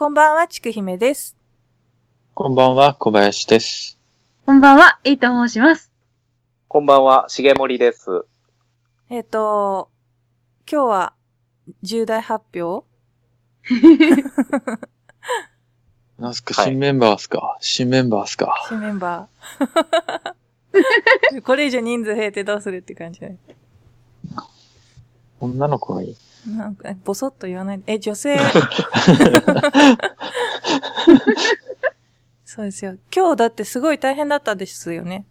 こんばんは、ちくひめです。こんばんは、小林です。こんばんは、いいと申します。こんばんは、しげもりです。えっ、と、今日は重大発表？なんすか、はい新メンバーっすか？新メンバーっすか？新メンバー。これ以上人数増えてどうするって感じだね。女の子がいい。なんか、ボソッと言わないで。え、女性。そうですよ。今日だってすごい大変だったですよね。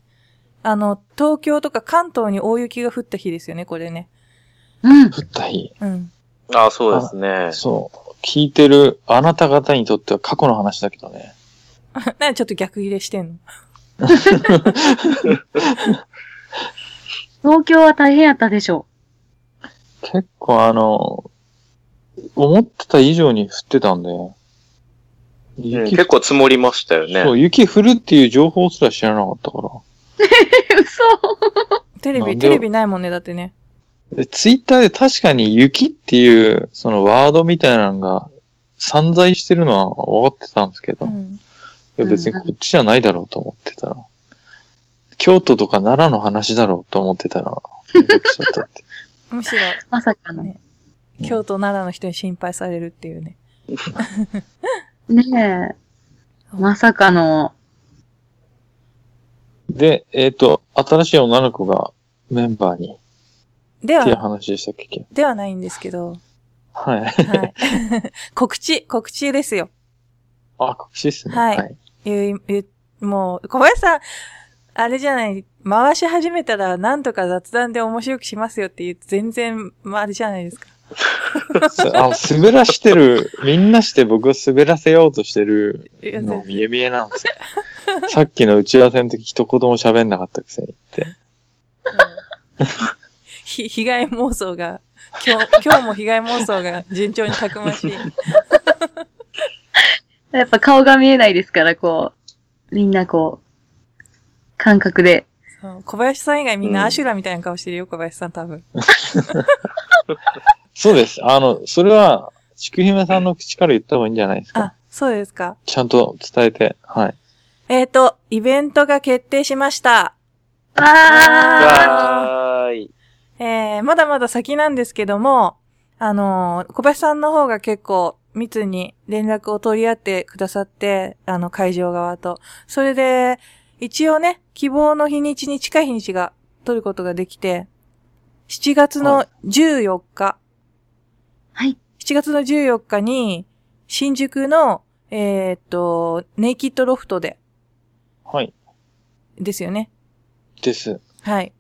あの、東京とか関東に大雪が降った日ですよね、これね。うん。降った日。うん。ああ、そうですね。そう。聞いてるあなた方にとっては過去の話だけどね。なんでちょっと逆切れしてんの？東京は大変やったでしょ結構あの、思ってた以上に降ってたんで。うん雪、結構積もりましたよね。そう、雪降るっていう情報すら知らなかったから。う。嘘 テレビ、テレビないもんね、だってね。でツイッターで確かに雪っていう、そのワードみたいなのが散在してるのは分かってたんですけど、いうん。や別にこっちじゃないだろうと思ってたら、京都とか奈良の話だろうと思ってたら、ちゃったって。むしろ、まさかの。ね京都、奈良の人に心配されるっていうね。ねえ。まさかの。で、えっ、と、新しい女の子がメンバーにでっていうは、話でしたっけ？ではないんですけど、はい。はい。告知、告知ですよ。あ、告知っすね。はい言う、言う、もう、小林さん、あれじゃない、回し始めたらなんとか雑談で面白くしますよって言う、全然、まあ、あれじゃないですか。あの滑らしてる、みんなして僕を滑らせようとしてるの見え見えなんですよ。さっきの打ち合わせの時一言も喋んなかったくせにって。ひ被害妄想が、今日、今日も被害妄想が順調にたくましい。やっぱ顔が見えないですから、こう、みんなこう、感覚で。そう小林さん以外みんうなんアシュラみたいな顔してるよ、小林さん多分。そうです。あの、それは、ちくひめさんの口から言った方がいいんじゃないですか。あ、そうですか。ちゃんと伝えて。はい。えっ、と、イベントが決定しました。あわーい。えー、まだまだ先なんですけども、あのー小林さんの方が結構密に連絡を取り合ってくださって、あの、会場側と。それで、一応ね、希望の日にちに近い日にちが取ることができて、7月の14日、はい。7月の14日に、新宿の、えーっと、ネイキッドロフトで、はい。ですよね。です。はい。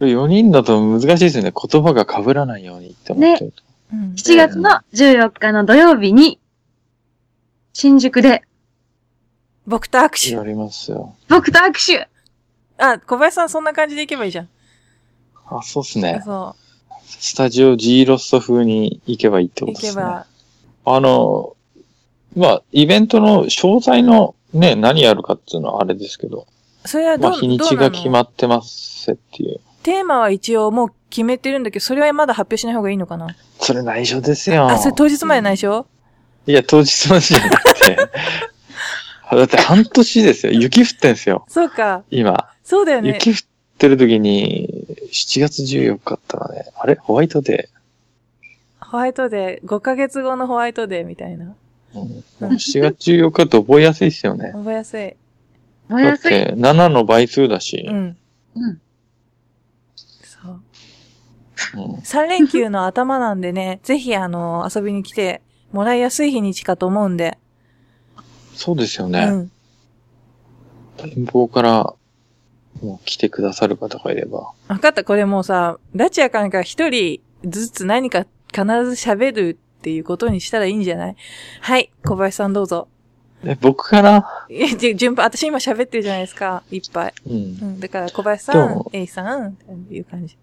4人だと難しいですよね。言葉が被らないようにって思ってると。うん7月の14日の土曜日に、新宿で、僕と握手。やりますよ。僕と握手あ、小林さんそんな感じで行けばいいじゃん。あ、そうっすね。そスタジオ G ロスト風に行けばいいってう。ことですね。行けば。あの、まあ、イベントの詳細のね、何やるかっていうのはあれですけど、それはどう、まあ、日にちが決まってますっていう。テーマは一応もう決めてるんだけど、それはまだ発表しない方がいいのかな？それ内緒ですよ。あ、それ当日まで内緒？いや、当日までじゃなくて。だって半年ですよ。雪降ってんすよ。そうか。今。そうだよね。雪降ってる時に、7月14日あったらね、あれ？ホワイトデホワイトデー、5ヶ月後のホワイトデーみたいな。ー。うん、もう7月14日って覚えやすいですよね。覚えやすい。覚えやすい。だって、7の倍数だしう。ん。うん。そう。うん3連休の頭なんでね、ぜひあの、遊びに来てもらいやすい日にちかと思うんで。そうですよね。うん。遠方から、もう来てくださる方がいれば。わかった、これもうさ、ラチアかなんか一人ずつ何か必ず喋るっていうことにしたらいいんじゃない？はい、小林さんどうぞ。え、僕から、いや、じ順番、私今喋ってるじゃないですか、いっぱい。うんう。ん、だから小林さん A さん、っていう感じ。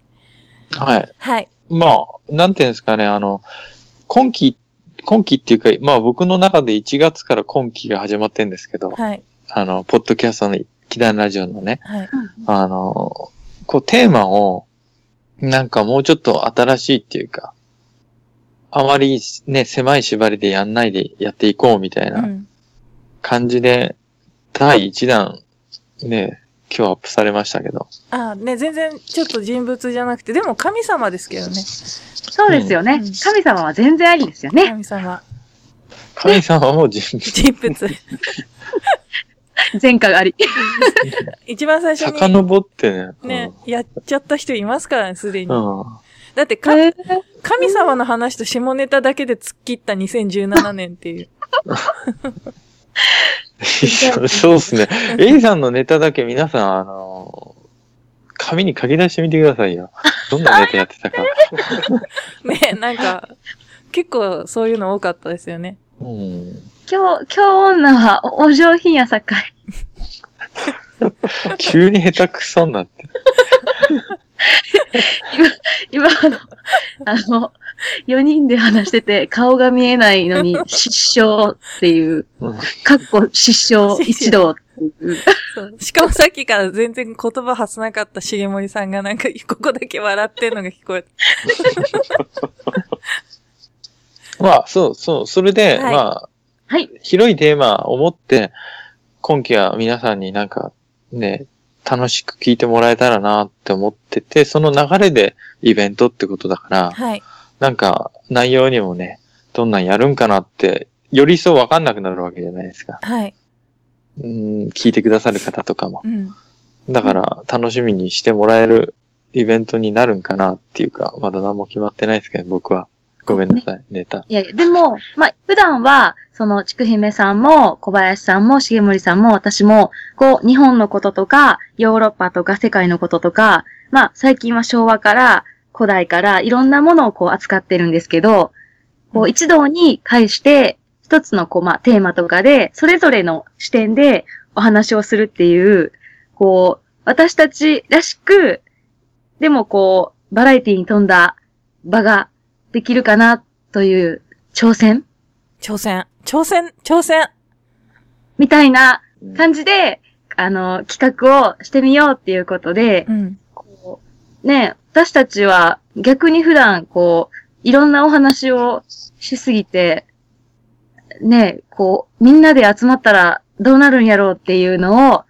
はい。はい。まあ、なんていうんですかね、あの、今期、今期っていうか、まあ僕の中で1月から今期が始まってんですけど、はい。あの、ポッドキャストのキダンラジオのね、はい。あの、こうテーマを、なんかもうちょっと新しいっていうか、あまりね、狭い縛りでやんないでやっていこうみたいうなん感じで、第1弾、ね、今日アップされましたけど。あね、全然ちょっと人物じゃなくて、でも神様ですけどね。そうですよね。うん神様は全然ありですよね。神様。神様も人物。人物。前科があり。一番最初に遡ってね。ね、やっちゃった人いますからね、すでに。うん。うんだってか、えー神様の話と下ネタだけで突っ切った2017年っていう。そうそうですね。A さんのネタだけ皆さん、あの、紙に書き出してみてくださいよ。どんなネタやってたか。ね、なんか、結構そういうの多かったですよね。うん。今日、今日女はおお上品やさかい。急に下手くそになって。今あの、あの、4人で話してて顔が見えないのに失笑っていう、うんかっこ失笑一同っていう。そうしかもさっきから全然言葉発さなかった重森さんがなんか、ここだけ笑ってんのが聞こえた。まあ、そうそう。それで、はいまあ、はい。広いテーマを持って、今期は皆さんになんか、ね、楽しく聞いてもらえたらなって思ってて、その流れでイベントってことだから、はい。なんか内容にもね、どんなんやるんかなって、より一層わかんなくなるわけじゃないですか。はい。うん、聞いてくださる方とかも。うん。だから、楽しみにしてもらえるイベントになるんかなっていうか、まだ何も決まってないですけど、僕は。ごめんなさい、ネタ。いやいや、でも、まあ、普段は、その、ちくひめさんも、小林さんも、重森さんも、私も、こう、日本のこととか、ヨーロッパとか世界のこととか、まあ、最近は昭和から、古代から、いろんなものをこう、扱ってるんですけど、こう、一堂に会して、一つのこう、まあ、テーマとかで、それぞれの視点でお話をするっていう、こう、私たちらしく、でもこう、バラエティに富んだ場ができるかなという挑戦？挑戦。挑戦、挑戦。みたいな感じで、あの、企画をしてみようっていうことでう、ん。ね、私たちは逆に普段、こう、いろんなお話をしすぎて、ね、こう、みんなで集まったらどうなるんやろうっていうのを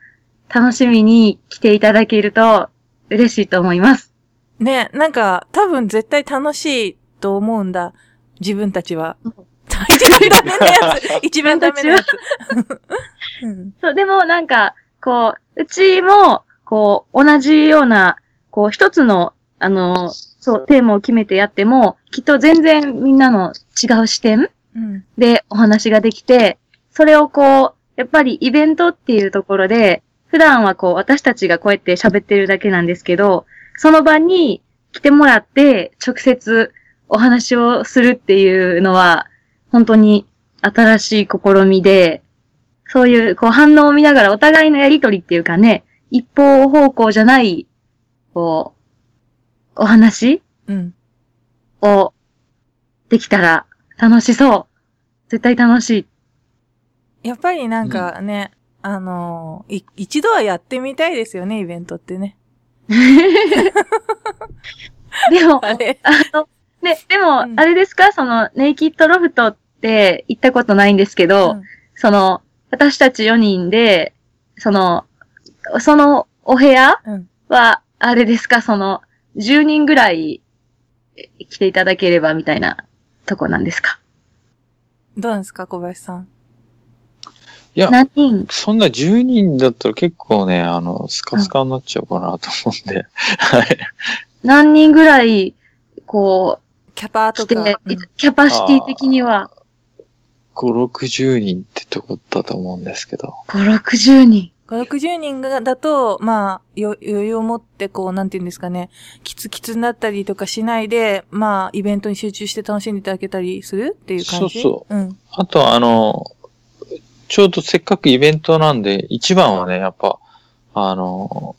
楽しみに来ていただけると嬉しいと思います。ね、なんか、多分絶対楽しいと思うんだ。自分たちは。一番ダメなやつ。一番ダメなやつ。うん。そう、でもなんか、こう、うちも、こう、同じような、こう、一つの、あの、そう、テーマを決めてやっても、きっと全然みんなの違う視点うん。でお話ができて、それをこう、やっぱりイベントっていうところで、普段はこう、私たちがこうやって喋ってるだけなんですけど、その場に来てもらって、直接お話をするっていうのは、本当に新しい試みで、そういうこう反応を見ながらお互いのやりとりっていうかね、一方方向じゃない、こう、お話？うん。をできたら楽しそう。絶対楽しい。やっぱりなんかね、あのーい一度はやってみたいですよね、イベントってね。でも、あれあの、ね、でも、うんあれですか？その、ネイキッドロフトって行ったことないんですけど、うんその、私たち4人で、その、そのお部屋うん。は、あれですか？その、10人ぐらいえ来ていただければみたいなとこなんですか？どうなんですか、小林さん？いや、何人？そんな10人だったら結構ね、あの、スカスカになっちゃうかなと思うんで。はい。何人ぐらい、こキャパとか。、うんキャパシティ的には、5、60人ってとこだと思うんですけど。5、60人。5、60人がだと、まあ、よ余裕を持って、こう、なんていうんですかね、キツキツになったりとかしないで、まあ、イベントに集中して楽しんでいただけたりするっていう感じ？そうそううん。あとあの、ちょうどせっかくイベントなんで、一番はね、やっぱ、あの、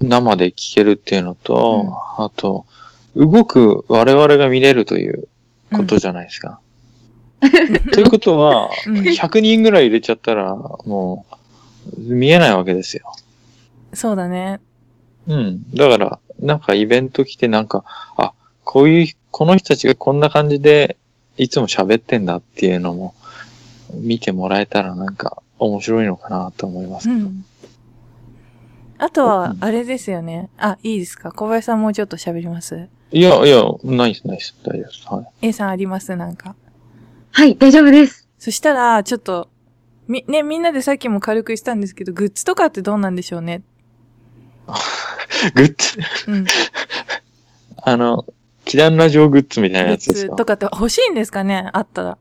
生で聴けるっていうのと、あと、動く我々が見れるということじゃないですか。ということは、うん100人ぐらい入れちゃったら、もう、見えないわけですよ。そうだね。うん。だから、なんかイベント来てなんか、あ、こういう、この人たちがこんな感じでいつも喋ってんだっていうのも見てもらえたらなんか面白いのかなと思います。うん。あとは、あれですよね。あ、いいですか？小林さんもうちょっと喋ります？いや、いや、ないです、ないです。大丈夫です。はい。?A さんあります？なんか。はい、大丈夫です。そしたら、ちょっと、み、ね、みんなでさっきも軽くしたんですけど、グッズとかってどうなんでしょうね？グッズ、うん。グあの、キランラジオグッズみたいなやッつですか？ズとかって欲しいんですかね？あったら。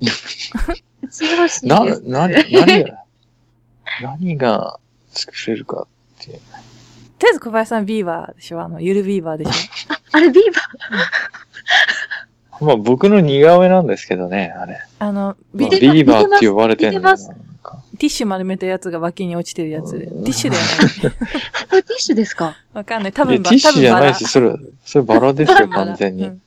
な。な、何が、何が作れるかって。とりあえず小林さんビーバーでしょ？あの、ゆるビーバーでしょ？あれ、ビーバまあ僕の似顔絵なんですけどね、あれ。あの、まビあてビーバーって呼ばれてるんだよな。なんかティッシュ丸めたやつが脇に落ちてるやつで。テうんィッシュではない。ー。これティッシュですか？わかんない。多分バティッシュじゃないし、多それ、それバラですよ、完全に。うん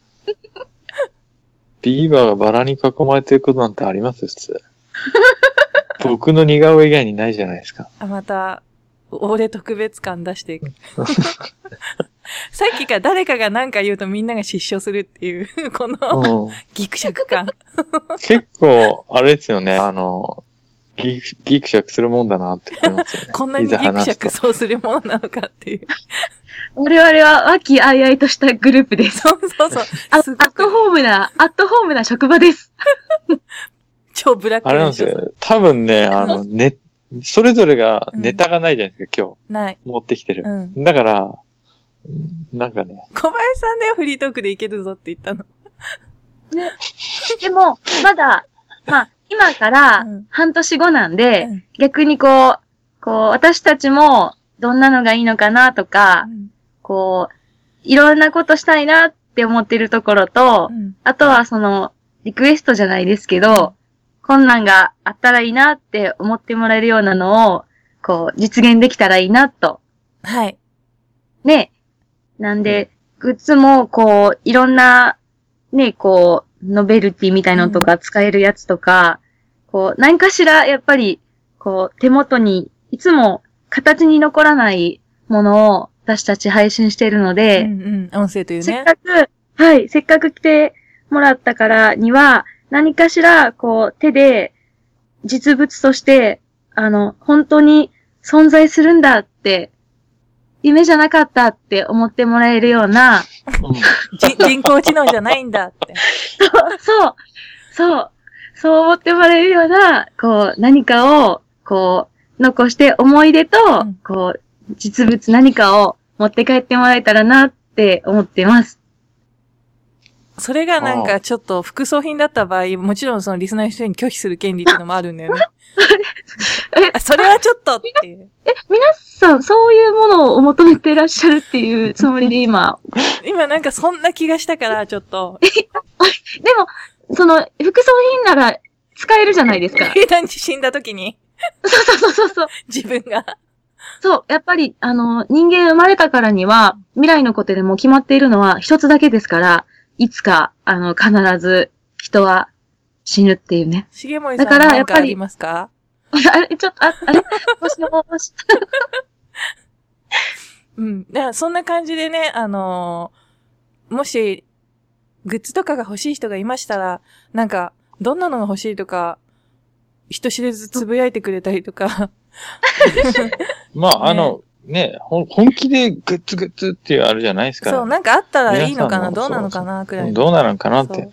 ビーバーがバラに囲まれてることなんてあります？普通。僕の似顔絵以外にないじゃないですか。あ、また、俺特別感出していく。さっきから誰かが何か言うとみんなが失笑するっていう、このうん、ギクシャク感。結構、あれですよね、あの、ギクギクシャクするもんだなって思いますよね。こんなにギクシャクそうするものなのかっていう。我々は和気あいあいとしたグループです。そうそうそう。あアットくホームな、アットホームな職場です。超ブラックあれなんですよ。多分ね、あの、ね、それぞれがネタがないじゃないですか、今ない。日持ってきてる。うん。だから、なんかね、小林さんだよ、フリートークでいけるぞって言ったの。でも、まだ、まあ、今からうん半年後なんで、うん逆にこう、こう、私たちもどんなのがいいのかなとか、こう、いろんなことしたいなって思ってるところとう、んあとはその、リクエストじゃないですけど、こんなんがあったらいいなって思ってもらえるようなのを、こう、実現できたらいいなと。はい。ね。なんで、グッズも、こう、いろんな、ね、こう、ノベルティみたいのとか使えるやつとか、こう、何かしら、やっぱり、こう、手元に、いつも形に残らないものを私たち配信しているので、うんうん。音声というね。せっかく、はい、せっかく来てもらったからには、何かしら、こう、手で、実物として、あの、本当に存在するんだって、夢じゃなかったって思ってもらえるような、じ 人工知能じゃないんだって。そう、そう、そう思ってもらえるような、こう、何かを、こう、残して思い出と、うんこう、実物何かを持って帰ってもらえたらなって思ってます。それがなんかちょっと副葬品だった場合、もちろんそのリスナーの人に拒否する権利っていうのもあるんだよね。あそれはちょっとっていう。え、皆さん、そういうものを求めてらっしゃるっていうつもりで今？今なんかそんな気がしたから、ちょっと。でも、その、副葬品なら使えるじゃないですか。死んだ時に、そうそうそうそう。自分が。そう、やっぱり、あの、人間生まれたからには、未来のことでも決まっているのは一つだけですから、いつか、あの、必ず人は死ぬっていうね。重森さんだからなんやっぱりかありますか？あれ、ちょっと、あ、あれ？もしもし。うん。だからそんな感じでね、あのーもし、グッズとかが欲しい人がいましたら、なんか、どんなのが欲しいとか、人知れずつぶやいてくれたりとか、まあ、あの、ね、ほん本気でグッズグッズっていうあるじゃないですか。そう、なんかあったらいいのかな、どうなのかな、くらいの。どうなのかなって。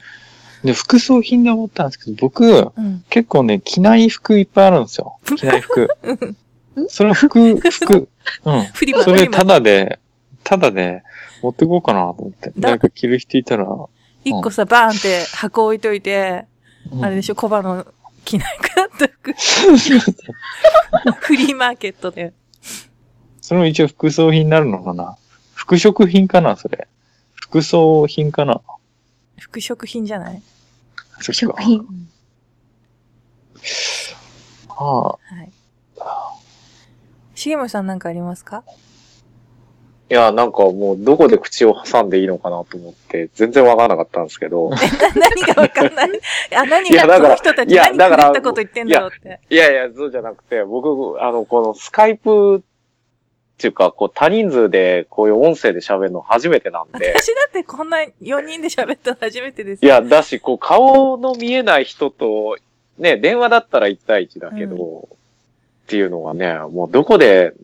で、服装品で思ったんですけど、僕、うん。結構ね、着ない服いっぱいあるんですよ。着ない服。それ服、服、うん。それた。だで、ただで持ってこうかなと思って。だ誰か着る人いたら、一個さ、バーンって箱置いといて、うんあれでしょ、コバの着ないくなった服、フリーマーケットで。それも一応服装品になるのかな？服飾品かなそれ。服装品かな？服飾品じゃない？そっか食品。ああ、はい。重森さんなんかありますか？いや、なんかもうどこで口を挟んでいいのかなと思って、全然わからなかったんですけど。な何がわかんない？あ、何いやだからがこの人たちいや何だから狂ったこと言ってんだろうって。いやいや、そうじゃなくて、僕、あの、このスカイプっっていうか、こう多人数でこういう音声で喋るの初めてなんで。私だってこんな4人で喋ったの初めてですいや、だし、こう顔の見えない人と、ね、電話だったら1対1だけど、っていうのがね、もうどこで、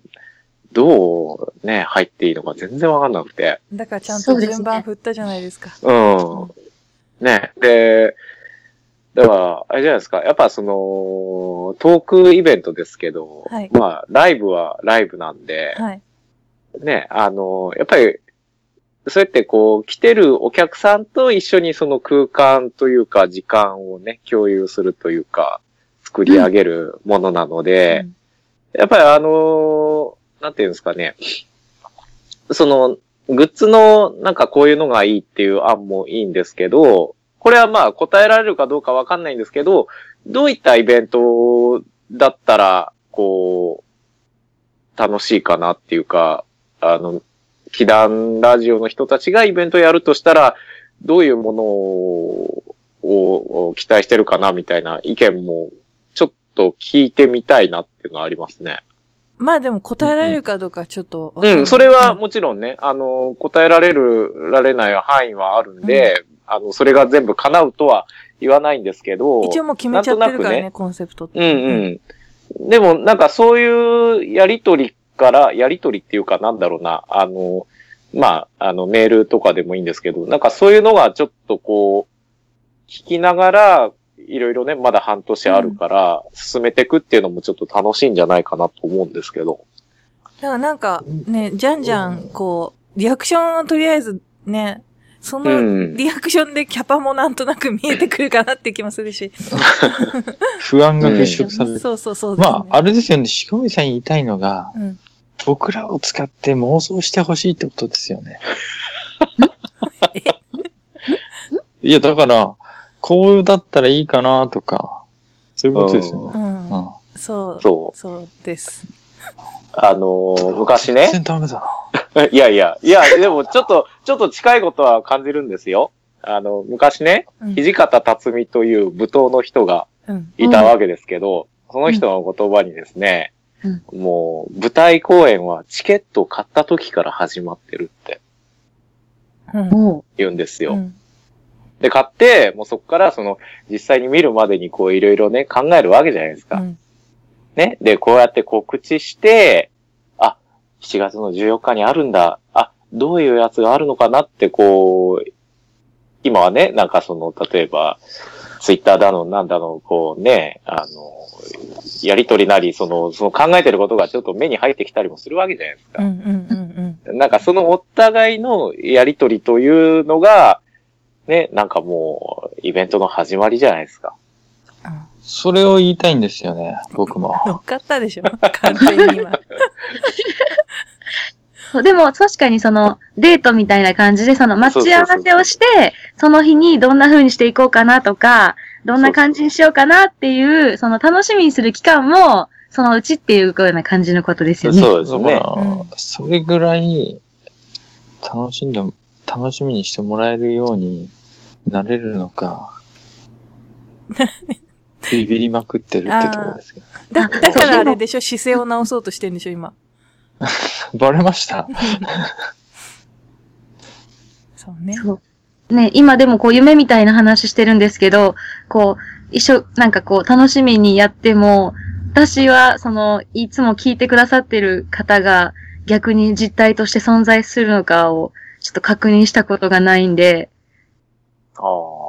どうね、入っていいのか全然わかんなくて。だからちゃんと順番振ったじゃないですか。うん。ね。で、だから、あれじゃないですか。やっぱその、トークイベントですけど、はいまあ、ライブはライブなんで、はい。ね、あの、やっぱり、そうやってこう、来てるお客さんと一緒にその空間というか、時間をね、共有するというか、作り上げるものなので、うんやっぱりあの、なんていうんですかね、その、グッズのなんかこういうのがいいっていう案もいいんですけど、これはまあ答えられるかどうかわかんないんですけど、どういったイベントだったら、こう、楽しいかなっていうか、あの、祈願ラジオの人たちがイベントやるとしたら、どういうものをを期待してるかなみたいな意見も、ちょっと聞いてみたいなっていうのはありますね。まあでも答えられるかどうかちょっとわかん。うん、それはもちろんね、あの、答えられる、られない範囲はあるんで、あの、それが全部叶うとは言わないんですけど、一応もう決めちゃってるからね、ねコンセプトって。うんうん。でも、なんかそういうやりとりから、やりとりっていうかなんだろうな、あの、まあ、あの、メールとかでもいいんですけど、なんかそういうのがちょっとこう、聞きながら、いろいろね、まだ半年あるから、進めていくっていうのもちょっと楽しいんじゃないかなと思うんですけど。だからなんかね、じゃんじゃん、こう、リアクションをとりあえずね、そうのん。リアクションでキャパもなんとなく見えてくるかなって気もするし。不安が払拭される。そうそうそう。まあ、あれですよね、しこみさん言いたいのが、うん。僕らを使って妄想してほしいってことですよね。いや、だから、こうだったらいいかなとか、そういうことですようね。ん。うん。そう。そうそうです。あのー昔ね。全然ダメだな。いやいや、いや、でもちょっと、ちょっと近いことは感じるんですよ。あの、昔ね、うん。土方辰巳という舞踏の人がうん。いたわけですけど、その人の言葉にですね、うもう、舞台公演はチケットを買った時から始まってるってうん。も言うんですよ。うんで、買って、もうそこからその、実際に見るまでにこういろいろね、考えるわけじゃないですか。うん。ね？で、こうやって告知して、あ、7月の14日にあるんだ。あ、どういうやつがあるのかなって、こう、今はね、なんかその、例えば、ツイッターだの、なんだの、こうね、あの、やりとりなり、その、その考えてることがちょっと目に入ってきたりもするわけじゃないですか。うん。うん。うん。なんかそのお互いのやりとりというのが、ね、なんかもう、イベントの始まりじゃないですか。うん。それを言いたいんですよね、僕も。乗っかったでしょ完全に今。う。でも、確かにその、デートみたいな感じで、その、待ち合わせをして、その日にどんな風にしていこうかなとか、どんな感じにしようかなっていう、その、楽しみにする期間も、そのうちっていうような感じのことですよね。そうですね。それぐらい、楽しんで、楽しみにしてもらえるようになれるのか、ビビりまくってるってところですけど。だ、だからあれでしょ姿勢を直そうとしてるんでしょ今。バレました？そうね。そう。ね、今でもこう夢みたいな話してるんですけど、こう、一緒、なんかこう、楽しみにやっても、私は、その、いつも聞いてくださってる方が、逆に実態として存在するのかを、ちょっと確認したことがないんで、あ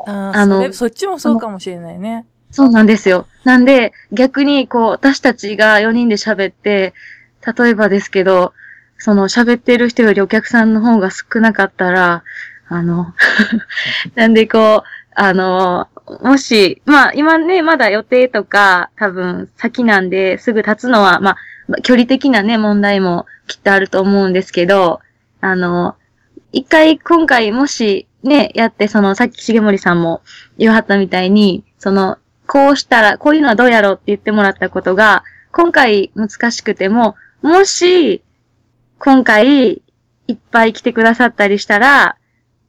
あ。あのそれそっちもそうかもしれないね。そうなんですよ。なんで、逆に、こう、私たちが4人で喋って、例えばですけど、その喋ってる人よりお客さんの方が少なかったら、あの、なんでこう、あの、もし、まあ今ね、まだ予定とか多分先なんで、すぐ立つのは、まあ、距離的なね、問題もきっとあると思うんですけど、あの、一回今回もしね、やって、そのさっき重森さんも言わはったみたいに、その、こうしたら、こういうのはどうやろうって言ってもらったことが、今回難しくても、もし、今回、いっぱい来てくださったりしたら、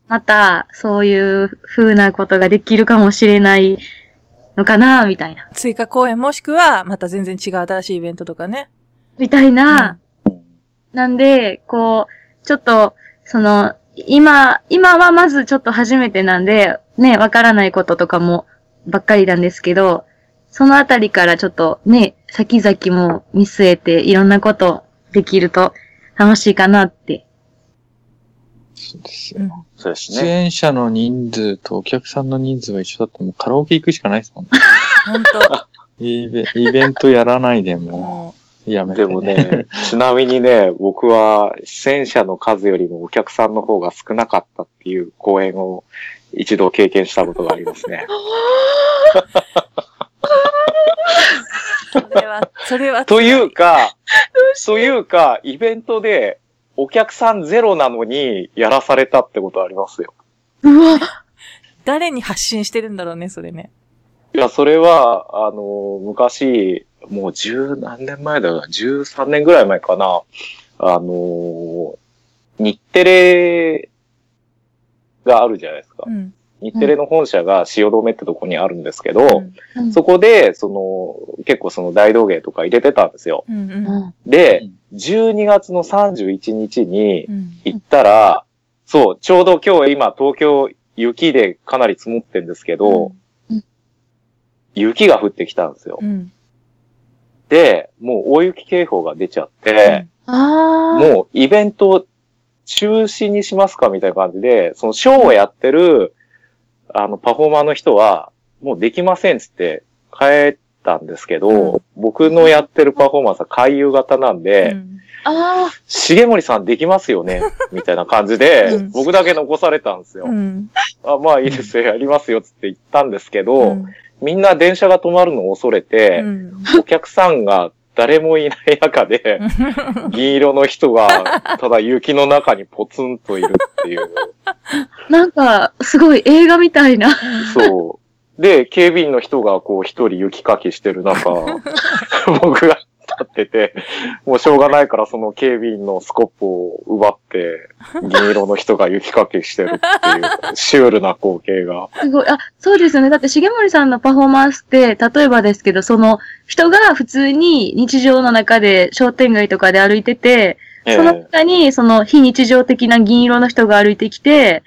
また、そういう風なことができるかもしれないのかな、みたいな。追加公演もしくは、また全然違う新しいイベントとかね。みたいな、なんで、こう、ちょっと、その、今、今はまずちょっと初めてなんで、ね、わからないこととかもばっかりなんですけど、そのあたりからちょっとね、先々も見据えていろんなことできると楽しいかなって。そうですよ。そうですね。演者の人数とお客さんの人数が一緒だったらもうカラオケ行くしかないですもんね。本イベイベントやらないで当もやめて、でもね、ちなみにね、僕は出演者の数よりもお客さんの方が少なかったっていう公演を一度経験したことがありますね。う、それは、それは。というか、というか、イベントでお客さんゼロなのにやらされたってことありますよ。うわ誰に発信してるんだろうね、それね。いや、それは、あの、昔、もう十何年前だよな、十三年ぐらい前かな。あの、日テレがあるじゃないですかう。ん。日テレの本社が汐留ってとこにあるんですけど、うんそこで、その、結構その大道芸とか入れてたんですよ。うん。うん。うんで、12月の31日にうん。行ったら、そう、ちょうど今日今東京雪でかなり積もってんですけど、雪が降ってきたんですよ。うん。で、もう大雪警報が出ちゃって、ああ。もうイベント中止にしますかみたいな感じで、そのショーをやってる、あの、パフォーマーの人は、もうできませんっつって帰ったんですけど、うん僕のやってるパフォーマンスは回遊型なんで、うんあ重森さんできますよねみたいな感じで うん、僕だけ残されたんですよ。うん。あまあいいですよ、やりますよっつって言ったんですけど、うんみんな電車が止まるのを恐れて、うん。お客さんが誰もいない中で、銀色の人が、ただ雪の中にポツンといるっていう。あ。なんか、すごい映画みたいな。そう。で、警備員の人がこう一人雪かきしてる中、僕が立ってて、もうしょうがないからその警備員のスコップを奪って、銀色の人が雪かきしてるっていう、シュールな光景が。すごい。あ、そうですよね。だって、重森さんのパフォーマンスって、例えばですけど、その、人が普通に日常の中で商店街とかで歩いてて、そのえ中に、その非日常的な銀色の人が歩いてきて、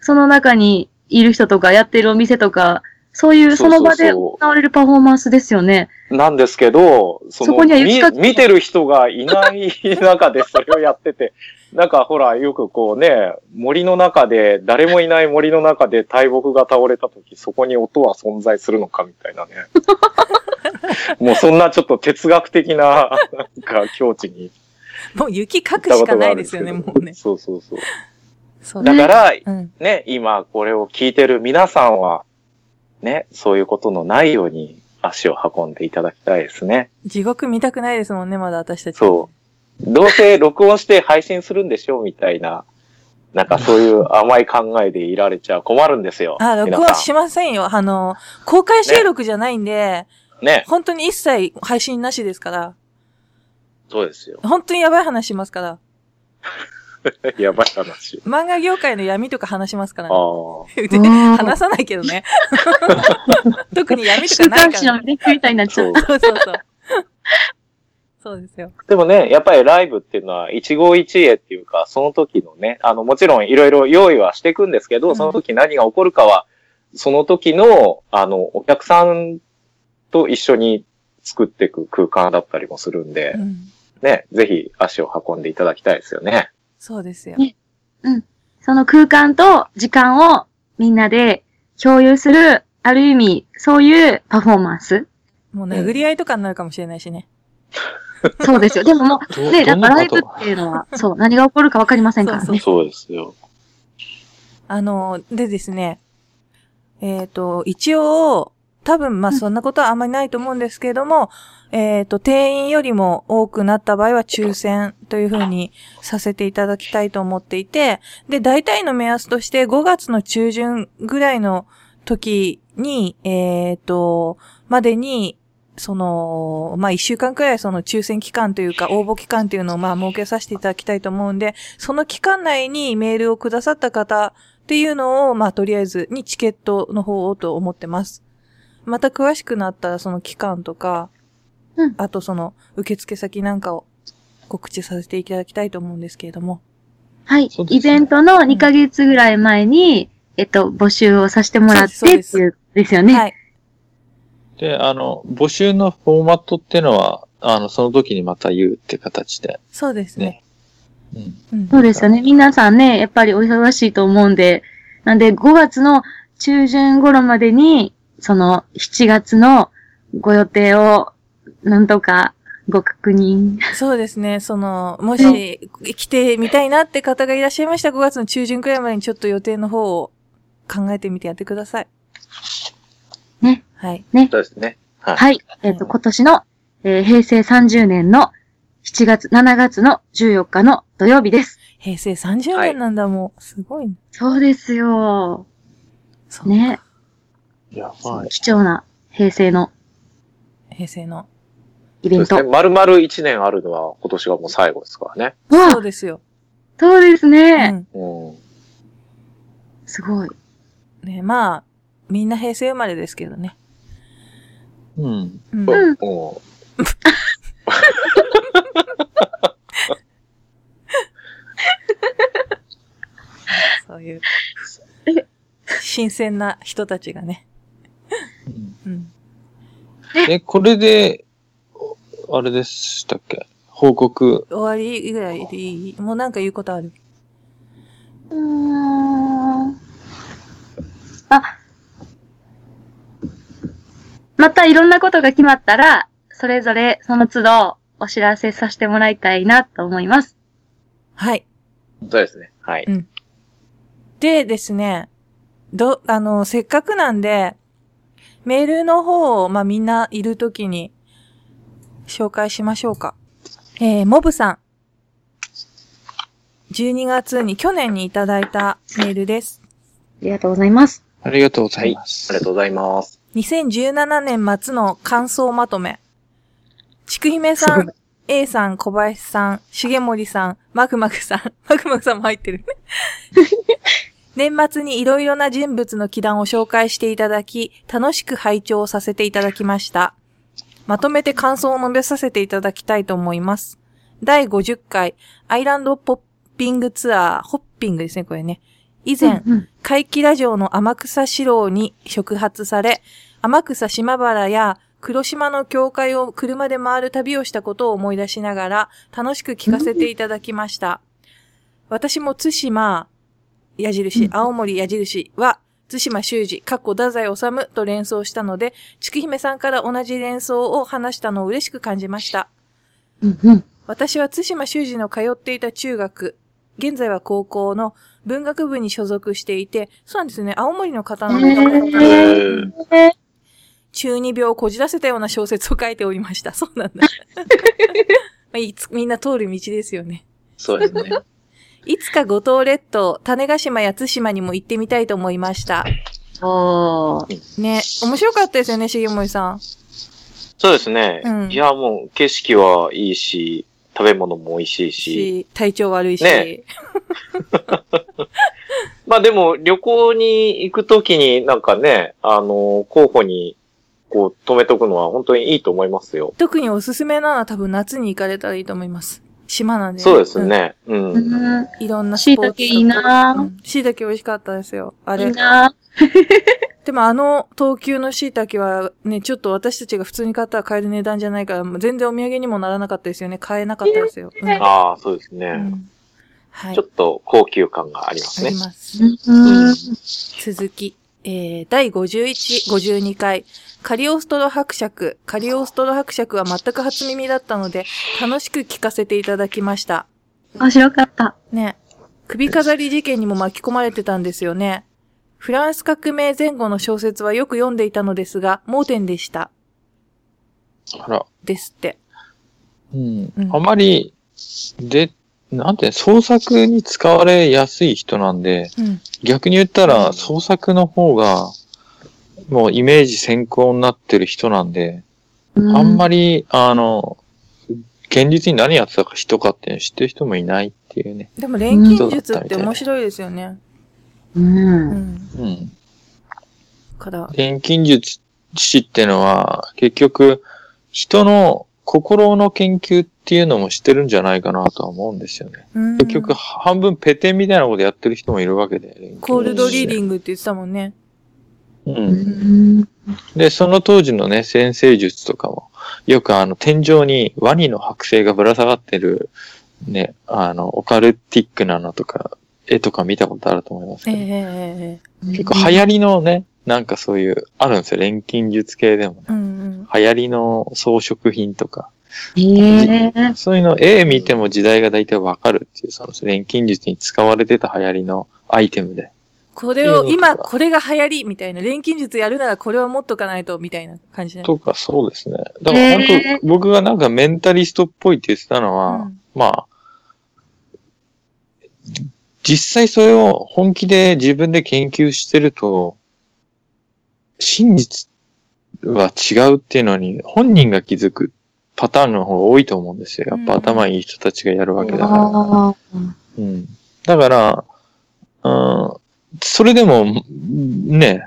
その中にいる人とかやってるお店とか、そういうその場で行われるパフォーマンスですよね。えなんですけど、そのそこには雪みかき見てる人がいない 中でそれをやってて、なんかほら、よくこうね、森の中で、誰もいない森の中で大木が倒れた時、そこに音は存在するのかみたいなね。もうそんなちょっと哲学的な、なんか境地にもう雪かくしかないですよね、もうね。そうそうそう。そうだから、うん。ね、今これを聞いてる皆さんは、ね、そういうことのないように足を運んでいただきたいですね。地獄見たくないですもんね、まだ私たち。そどうせ録音して配信するんでしょうみたいな、なんかそういう甘い考えでいられちゃ困るんですよ。あ、録音しませんよ。あの、公開収録じゃないんで、ん。ね。本当に一切配信なしですから、そうですよ。本当にやばい話しますから、やばい話。漫画業界の闇とか話しますから、あね。話さないけどね。特に闇と週かないから。刊誌のレクみたいになっちゃ。そうう。そうそうそう。そうですよ。でもね、やっぱりライブっていうのは一期一会っていうか、その時のね、あの、もちろんいろいろ用意はしていくんですけど、うんその時何が起こるかは、その時の、あの、お客さんと一緒に作っていく空間だったりもするんでう、ん。ね、ぜひ足を運んでいただきたいですよね。そうですよ。ねその空間と時間をみんなで共有する、ある意味、そういうパフォーマンス。もう殴り合いとかになるかもしれないしね。そうですよ。でももう、どね、かライブっていうのは、そう、何が起こるかわかりませんからそうね。そうですよ。あの、でですね、えっ、と、一応、多分、まあ、そんなことはあんまりないと思うんですけれども、えっ、と、定員よりも多くなった場合は抽選というふうにさせていただきたいと思っていて、で、大体の目安として5月の中旬ぐらいの時に、えっ、と、までに、その、まあ、一週間くらいその抽選期間というか応募期間というのをま設けさせていただきたいと思うんで、その期間内にメールをくださった方っていうのを、まあ、とりあえずにチケットの方をと思ってます。また詳しくなったらその期間とか、うんあとその受付先なんかを告知させていただきたいと思うんですけれども。はいねイベントの2ヶ月ぐらい前に、えっと、募集をさせてもらってっていう、ですよね。はい。で、あの、募集のフォーマットっていうのは、あの、その時にまた言うって形で。そうですね。うん。うん。そうですよね。皆さんね、やっぱりお忙しいと思うんで、なんで5月の中旬頃までに、その7月のご予定をなんとかご確認。そうですね。その、もし、来てみたいなって方がいらっしゃいましたら5月の中旬くらいまでにちょっと予定の方を考えてみてやってください。ね。はい。そうですね。はい。はい。えっ、と、今年の、えー平成30年の7月、7月の14日の土曜日です。平成30年なんだ、もう。すごいね。そうですよ。そう。ね。やばい。貴重な平成の平成の。イベント。そうですね。丸々1年あるのは今年がもう最後ですからね。うわそうですよ。そうですうね。ん。うん。すごい。ね、まあ、みんな平成生まれですけどね。うん。うん。うんも そういう、新鮮な人たちがね。うんうん。え、これで、あれでしたっけ？報告。終わりぐらいでいい？もうなんか言うことある？うーん。あ。またいろんなことが決まったら、それぞれその都度お知らせさせてもらいたいなと思います。はい。う、そうですね。はい。でですね、ど、あの、せっかくなんで、メールの方を、まあ、みんないるときに、紹介しましょうか。えー、モブさん。12月に、去年にいただいたメールです。ありがとうございます。ありがとうござはいます。りがとうございます。2017年末の感想まとめ。ちくひめさん、A さん、小林さん、重森さん、マクマクさん、マクマクさんも入ってる。年末にいろいろな人物の祈願を紹介していただき、楽しく拝聴させていただきました。まとめて感想を述べさせていただきたいと思います。第50回、アイランドポッピングツアー、ホッピングですね、これね。以前、うん怪奇ラジオの天草四郎に触発され、天草島原や黒島の教会を車で回る旅をしたことを思い出しながら、楽しく聞かせていただきました。私も津島、矢印、青森矢印は、津島修二、かっこ太宰治と連想したので、ちくひめさんから同じ連想を話したのを嬉しく感じました。うんうん私は津島修二の通っていた中学、現在は高校の文学部に所属していて、そうなんですね、青森の方なんだと思ったらへうんえ中二病をこじらせたような小説を書いておりました。そうなんだ。まあいつみんな通る道ですよね。そうですね。いつか五島列島、種子島や津島にも行ってみたいと思いました。おー。ね、面白かったですよね、重森さん。そうですね。うんいや、もう景色はいいし、食べ物も美味しいし。し、体調悪いし。ね まあでも旅行に行くときになんかね、あの、候補にこう止めとくのは本当にいいと思いますよ。特におすすめなのは多分夏に行かれたらいいと思います。島なんで、そうです。ね。うん。うんいろんなスポー。椎茸いいなぁうん椎茸美味しかったですよ。あれいい。な でもあの東急の椎茸はね、ちょっと私たちが普通に買ったら買える値段じゃないから、もう全然お土産にもならなかったですよね。買えなかったですよ。うんああ、そうですね、うんはい。ちょっと高級感がありますねあり。ます。うん。続き、えー、第51、52回、カリオストロ伯爵。カリオストロ伯爵は全く初耳だったので、楽しく聞かせていただきました。面白かった。ね。首飾り事件にも巻き込まれてたんですよね。フランス革命前後の小説はよく読んでいたのですが、盲点でした。あら。ですって。うんうん。あまり、で、なんて、創作に使われやすい人なんで、うん。逆に言ったら創作の方が、もうイメージ先行になってる人なんで、あんまり。り、あの、現実に何やってたか人かっていうの知ってる人もいないっていうね。でも錬金術って面白いですよね。う。うんん。うん。から、錬金術師ってのは、結局、人の心の研究ってっていうのもしてるんじゃないかなとは思うんですよね。うん結局、半分ペテンみたいなことやってる人もいるわけで。コールドリーディングって言ってたもんね。う。うんん。で、その当時のね、先生術とかも、よくあの、天井にワニの剥製がぶら下がってる、ね、あの、オカルティックなのとか、絵とか見たことあると思いますえけえど、結構流行りのね、なんかそういう、あるんですよ。錬金術系でもね。うんうん。流行りの装飾品とか、ええそういうの、絵見ても時代が大体わかるっていう、その錬金術に使われてた流行りのアイテムで。これを、今、これが流行りみたいな。錬金術やるならこれは持っとかないと、みたいな感じで。とか、そうですね。だから本当、僕がなんかメンタリストっぽいって言ってたのは、うんまあ、実際それを本気で自分で研究してると、真実は違うっていうのに本人が気づくパターンの方が多いと思うんですよ。やっぱうん頭いい人たちがやるわけだから。ああ。うん。だから、うん、それでも、ね、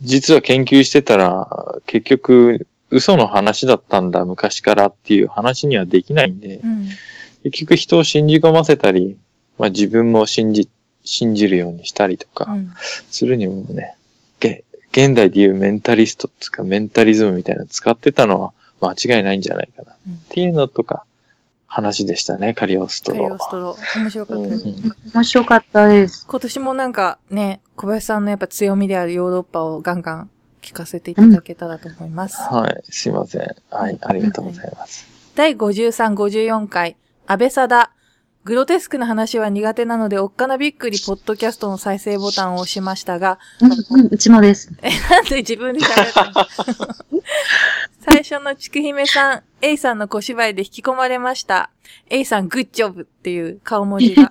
実は研究してたら、結局、嘘の話だったんだ、昔からっていう話にはできないんで、うん。結局人を信じ込ませたり、まあ自分も信じ、信じるようにしたりとか、うん。するにもね、げ現代でいうメンタリストっていうか、メンタリズムみたいなの使ってたのは間違いないんじゃないかな。うんっていうのとか、話でしたね、カリオストカロリオストロ。面白かったです。うん面白かったです。今年もなんかね、小林さんのやっぱ強みであるヨーロッパをガンガン聞かせていただけたらと思います。はい、すいません。はい、ありがとうございます。第53、54回、安倍貞。グロテスクな話は苦手なので、おっかなびっくりポッドキャストの再生ボタンを押しましたが、うん、うん、うちもです。えなんで自分で喋ったの最初のちくひめさん、A さんの小芝居で引き込まれました。A さん、グッジョブっていう顔文字が。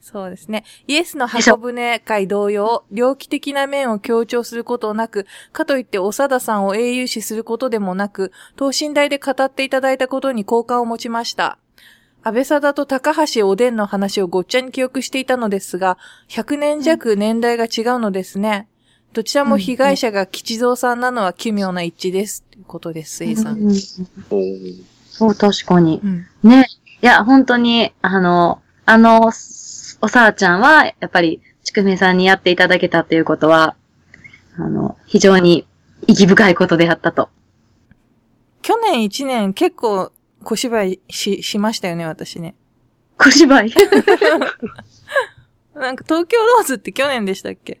そうですね。イエスの箱舟会同様、猟奇的な面を強調することなく、かといって長田さんを英雄視することでもなく、等身大で語っていただいたことに好感を持ちました。安倍貞と高橋おでんの話をごっちゃに記憶していたのですが、100年弱年代が違うのですね。どちらも被害者が吉蔵さんなのは奇妙な一致です。ということです、A さん。うんそう、確かに。うん。ね。いや、本当に、あの、あの、おさあちゃんは、やっぱり、ちくめさんにやっていただけたっていうことは、あの、非常に意義深いことであったと。去年1年結構小芝居し、しましたよね、私ね。小芝居？なんか東京ローズって去年でしたっけ？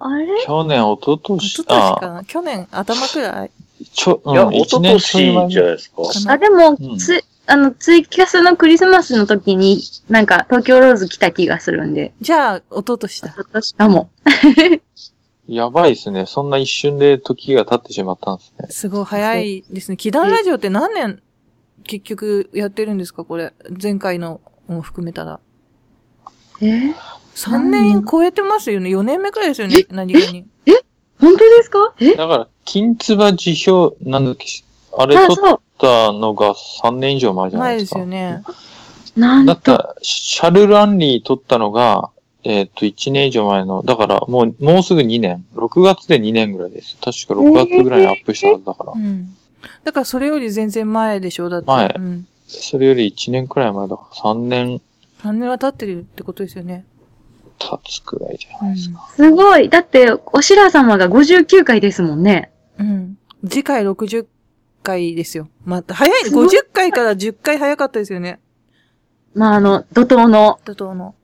あれ？去年、一昨一年かあ、な去年頭くらい？ちょ、うんいや、一昨年じゃないですか。あ、でも、うんつ、あの、ツイキャスのクリスマスの時に、なんか、東京ローズ来た気がするんで、じゃあ、一昨年だ。今年かも。やばいですね。そんな一瞬で時が経ってしまったんですね。すごい早いですね。祈願ラジオって何年結局やってるんですか？これ。前回のも含めたら。え？3年超えてますよね。4年目くらいですよね。何気に。本当ですか？え？だから、金唾辞表、なんだっけ、あれあ、取っ。たのが3年以上前じゃない前ですでか。すよね。なんと。だったら、シャルランリー取ったのが、えっ、と、1年以上前の、だからもう、もうすぐ2年。6月で2年ぐらいです。確か6月ぐらいにアップしたはずだから。うん。だからそれより全然前でしょだって。前うん。それより1年くらい前だから、3年3年は経ってるってことですよね。経つくらいじゃうんないですか。すごい。だって、おしら様が59回ですもんね。うん。次回60回ですよ。また、早い、すごい50回から10回早かったですよね。まあ、あの、怒涛の。怒涛の。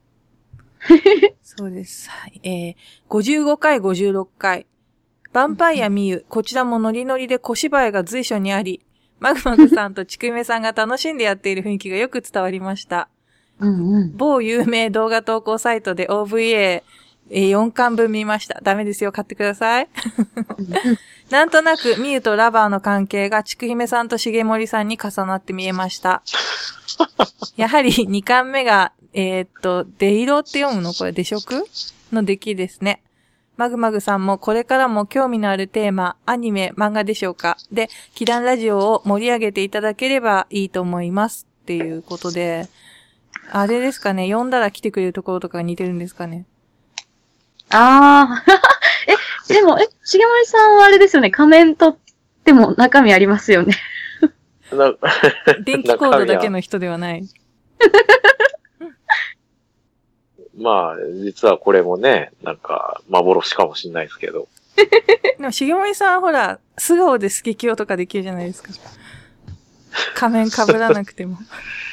そうです。はい。えー、55回、56回。ヴァンパイアミユ、こちらもノリノリで小芝居が随所にあり、マグマグさんとちくめさんが楽しんでやっている雰囲気がよく伝わりました。うんうん。某有名動画投稿サイトで OVA、えー4巻分見ました。ダメですよ、買ってください。なんとなく、ミユとラバーの関係が、ちくひめさんと重森さんに重なって見えました。やはり2巻目が、えーっと、デイロって読むの？これ、デ色の出来ですね。マグマグさんもこれからも興味のあるテーマ、アニメ、漫画でしょうか？で、キランラジオを盛り上げていただければいいと思います。っていうことで、あれですかね、読んだら来てくれるところとかが似てるんですかね？ああ。え、でも、え、重森さんはあれですよね？仮面取っても中身ありますよね。な 電気コードだけの人ではない。まあ、実はこれもね、なんか、幻かもしんないですけど。でも、重森さんほら、素顔でスケキヨとかできるじゃないですか。仮面被らなくても。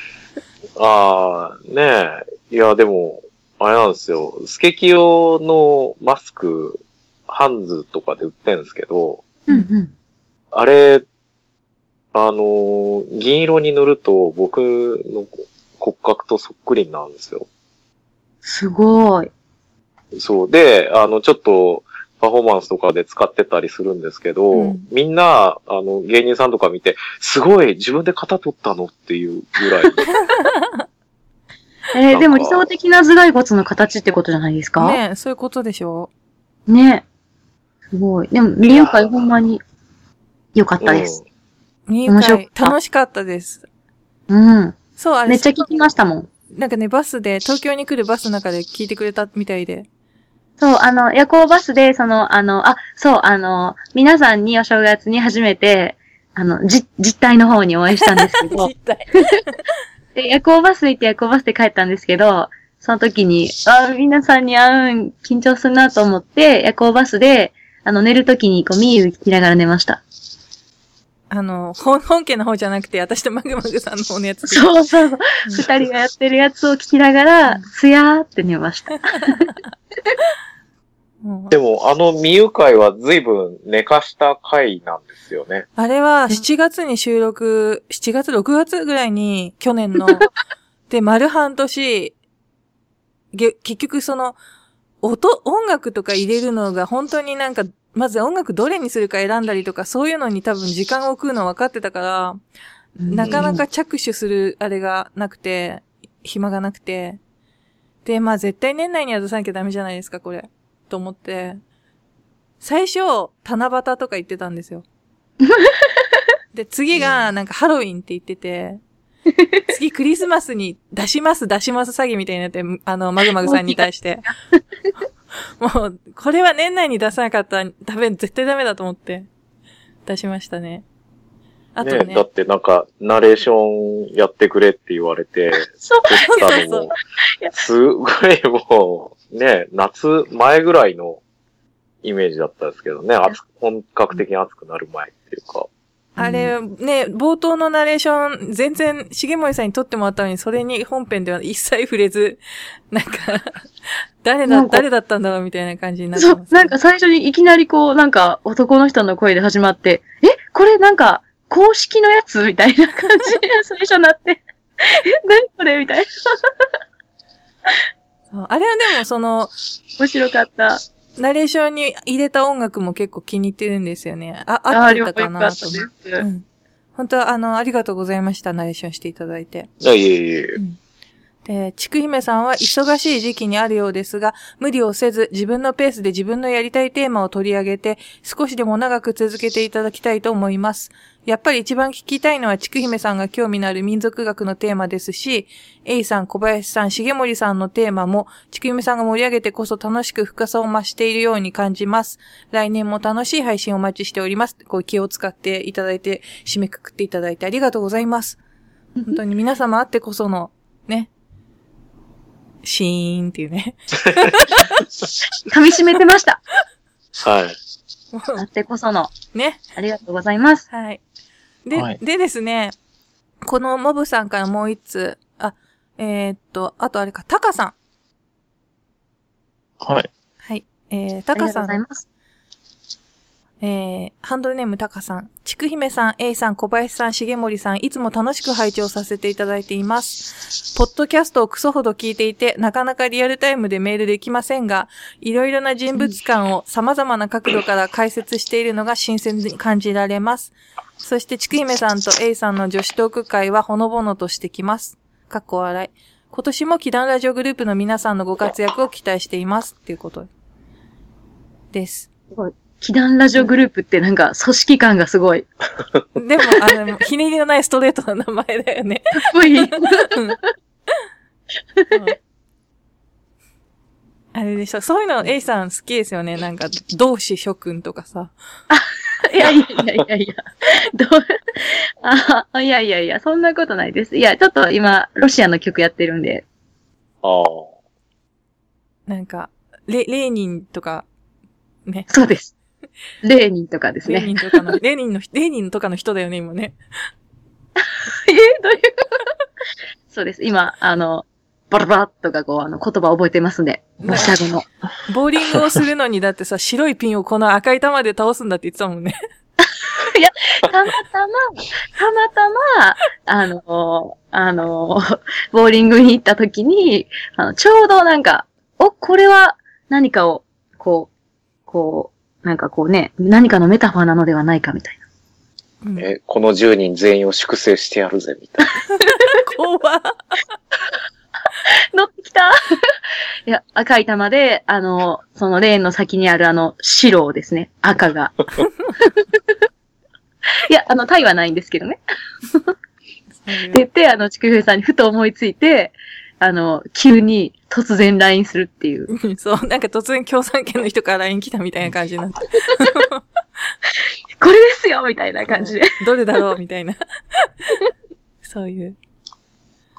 ああ、ねえ。いや、でも、あれなんですよ。スケキヨのマスク、ハンズとかで売ってるんですけど、うんうん。あれ、あのー銀色に塗ると僕の骨格とそっくりになるんですよ。すごい。そう。で、あの、ちょっと、パフォーマンスとかで使ってたりするんですけど、うんみんな、あの、芸人さんとか見て、すごい、自分で型取ったのっていうぐらい。えー、でも理想的な頭蓋骨の形ってことじゃないですか？ねえ、そういうことでしょ？ね。すごい。でも、ミリオン会ほんまに良かったです。入会面白かった楽しかったです。うん。そう、あれ、めっちゃ聞きましたもん。なんかね、バスで、東京に来るバスの中で聞いてくれたみたいで。そう、あの、夜行バスで、その、あの、あ、そう、あの、皆さんにお正月に初めて、あの、じ、実態の方にお会いしたんですけど、実態。で、夜行バス行って夜行バスで帰ったんですけど、その時に、あ、皆さんに会うん、緊張するなと思って、夜行バスで、あの、寝る時に、こう、ミーユ聞きながら寝ました。あの、本、本家の方じゃなくて、私とマグマグさんの方のやつで。そうそうそう。二人がやってるやつを聞きながら、すやーって寝ました。でも、あの、ミユ会は随分寝かした回なんですよね。あれは7月に収録、7月、6月ぐらいに、去年の、で、丸半年、げ結局その、音、音楽とか入れるのが本当になんか、まず音楽どれにするか選んだりとか、そういうのに多分時間を食うの分かってたから、なかなか着手するあれがなくて、暇がなくて。で、まあ絶対年内には出さなきゃダメじゃないですか、これ。と思って。最初、七夕とか言ってたんですよ。で、次がなんかハロウィンって言ってて、次クリスマスに出します出します詐欺みたいになって、あの、マグマグさんに対して。もう、これは年内に出さなかったら、多分絶対ダメだと思って、出しましたね。あとね。だってなんか、ナレーションやってくれって言われて、そうそうそうすごいもう、ね、夏前ぐらいのイメージだったんですけどね、暑く本格的に暑くなる前っていうか。あれ、ね、冒頭のナレーション、全然、重森さんに撮ってもらったのに、それに本編では一切触れず、なんか、誰だ、誰だったんだろうみたいな感じになってそう、ます。なんか、最初にいきなりこう、なんか男の人の声で始まって、え、これなんか公式のやつみたいな感じで最初なって、え、何これみたいな。そうあれはでも、その、面白かった。ナレーションに入れた音楽も結構気に入ってるんですよね。あ、合ってたかなと思う。です。うん。本当は、あの、ありがとうございました。ナレーションしていただいて。いやいえいえ。ちくひめさんは忙しい時期にあるようですが、無理をせず自分のペースで自分のやりたいテーマを取り上げて、少しでも長く続けていただきたいと思います。やっぱり一番聞きたいのはちくひめさんが興味のある民族学のテーマですし、エイさん、小林さん、重森さんのテーマも、ちくひめさんが盛り上げてこそ楽しく深さを増しているように感じます。来年も楽しい配信をお待ちしております。こう気を使っていただいて、締めくくっていただいてありがとうございます。本当に皆様あってこその、ね、シーンっていうね。噛み締めてました。はい。あってこその。ね。ありがとうございます。はい。で、はいでですね、このモブさんからもう一つ、あ、えーっと、あとあれか、タカさん。はい。はい。えー、ありがとタカさん、うございます。えー、ハンドルネームタカさん、ちくひめさん、エイさん、小林さん、重森さん、いつも楽しく拝聴させていただいています。ポッドキャストをクソほど聞いていて、なかなかリアルタイムでメールできませんが、いろいろな人物感を様々な角度から解説しているのが新鮮に感じられます。そして、ちくひめさんとエイさんの女子トーク会はほのぼのとしてきます。かっこ笑い。今年も祈願ラジオグループの皆さんのご活躍を期待しています。っていうことです。すごい祈願ラジオグループってなんか組織感がすごい。かでも、あの、ひねりのないストレートな名前だよね。っこいい。うんあれでしょ。そういうの、エイさん好きですよね。なんか、同志諸君とかさ。いやいやいやいやいや。どう、あ、いやいやいや、そんなことないです。いや、ちょっと今、ロシアの曲やってるんで。ああ。なんか、レ、レーニンとか、ね。そうです。レーニンとかですレーニね。ンとかの、レーニンの、レーニンとかの人だよね、今ね。えどういう？そうです。今、あの、バラバラとかこう、あの、言葉覚えてますんで。ロシア語の。ボーリングをするのに、だってさ、白いピンをこの赤い玉で倒すんだって言ってたもんね。たまたま、たまたま、あの、あの、ボーリングに行った時に、あの、ちょうどなんか、お、これは何かを、こう、こう、なんかこうね、何かのメタファーなのではないかみたいな。うん、え、この10人全員を粛清してやるぜ、みたいな。怖っ乗ってきた いや、赤い玉で、あの、そのレーンの先にあるあの、白をですね、赤が。いや、あの、タイはないんですけどね。って言って、あの、ちくふえさんにふと思いついて、あの、急に突然 LINE するっていう。うんそう、なんか突然共産圏の人から LINE 来たみたいな感じになって、これですよみたいな感じで。どれだろうみたいな。そういう。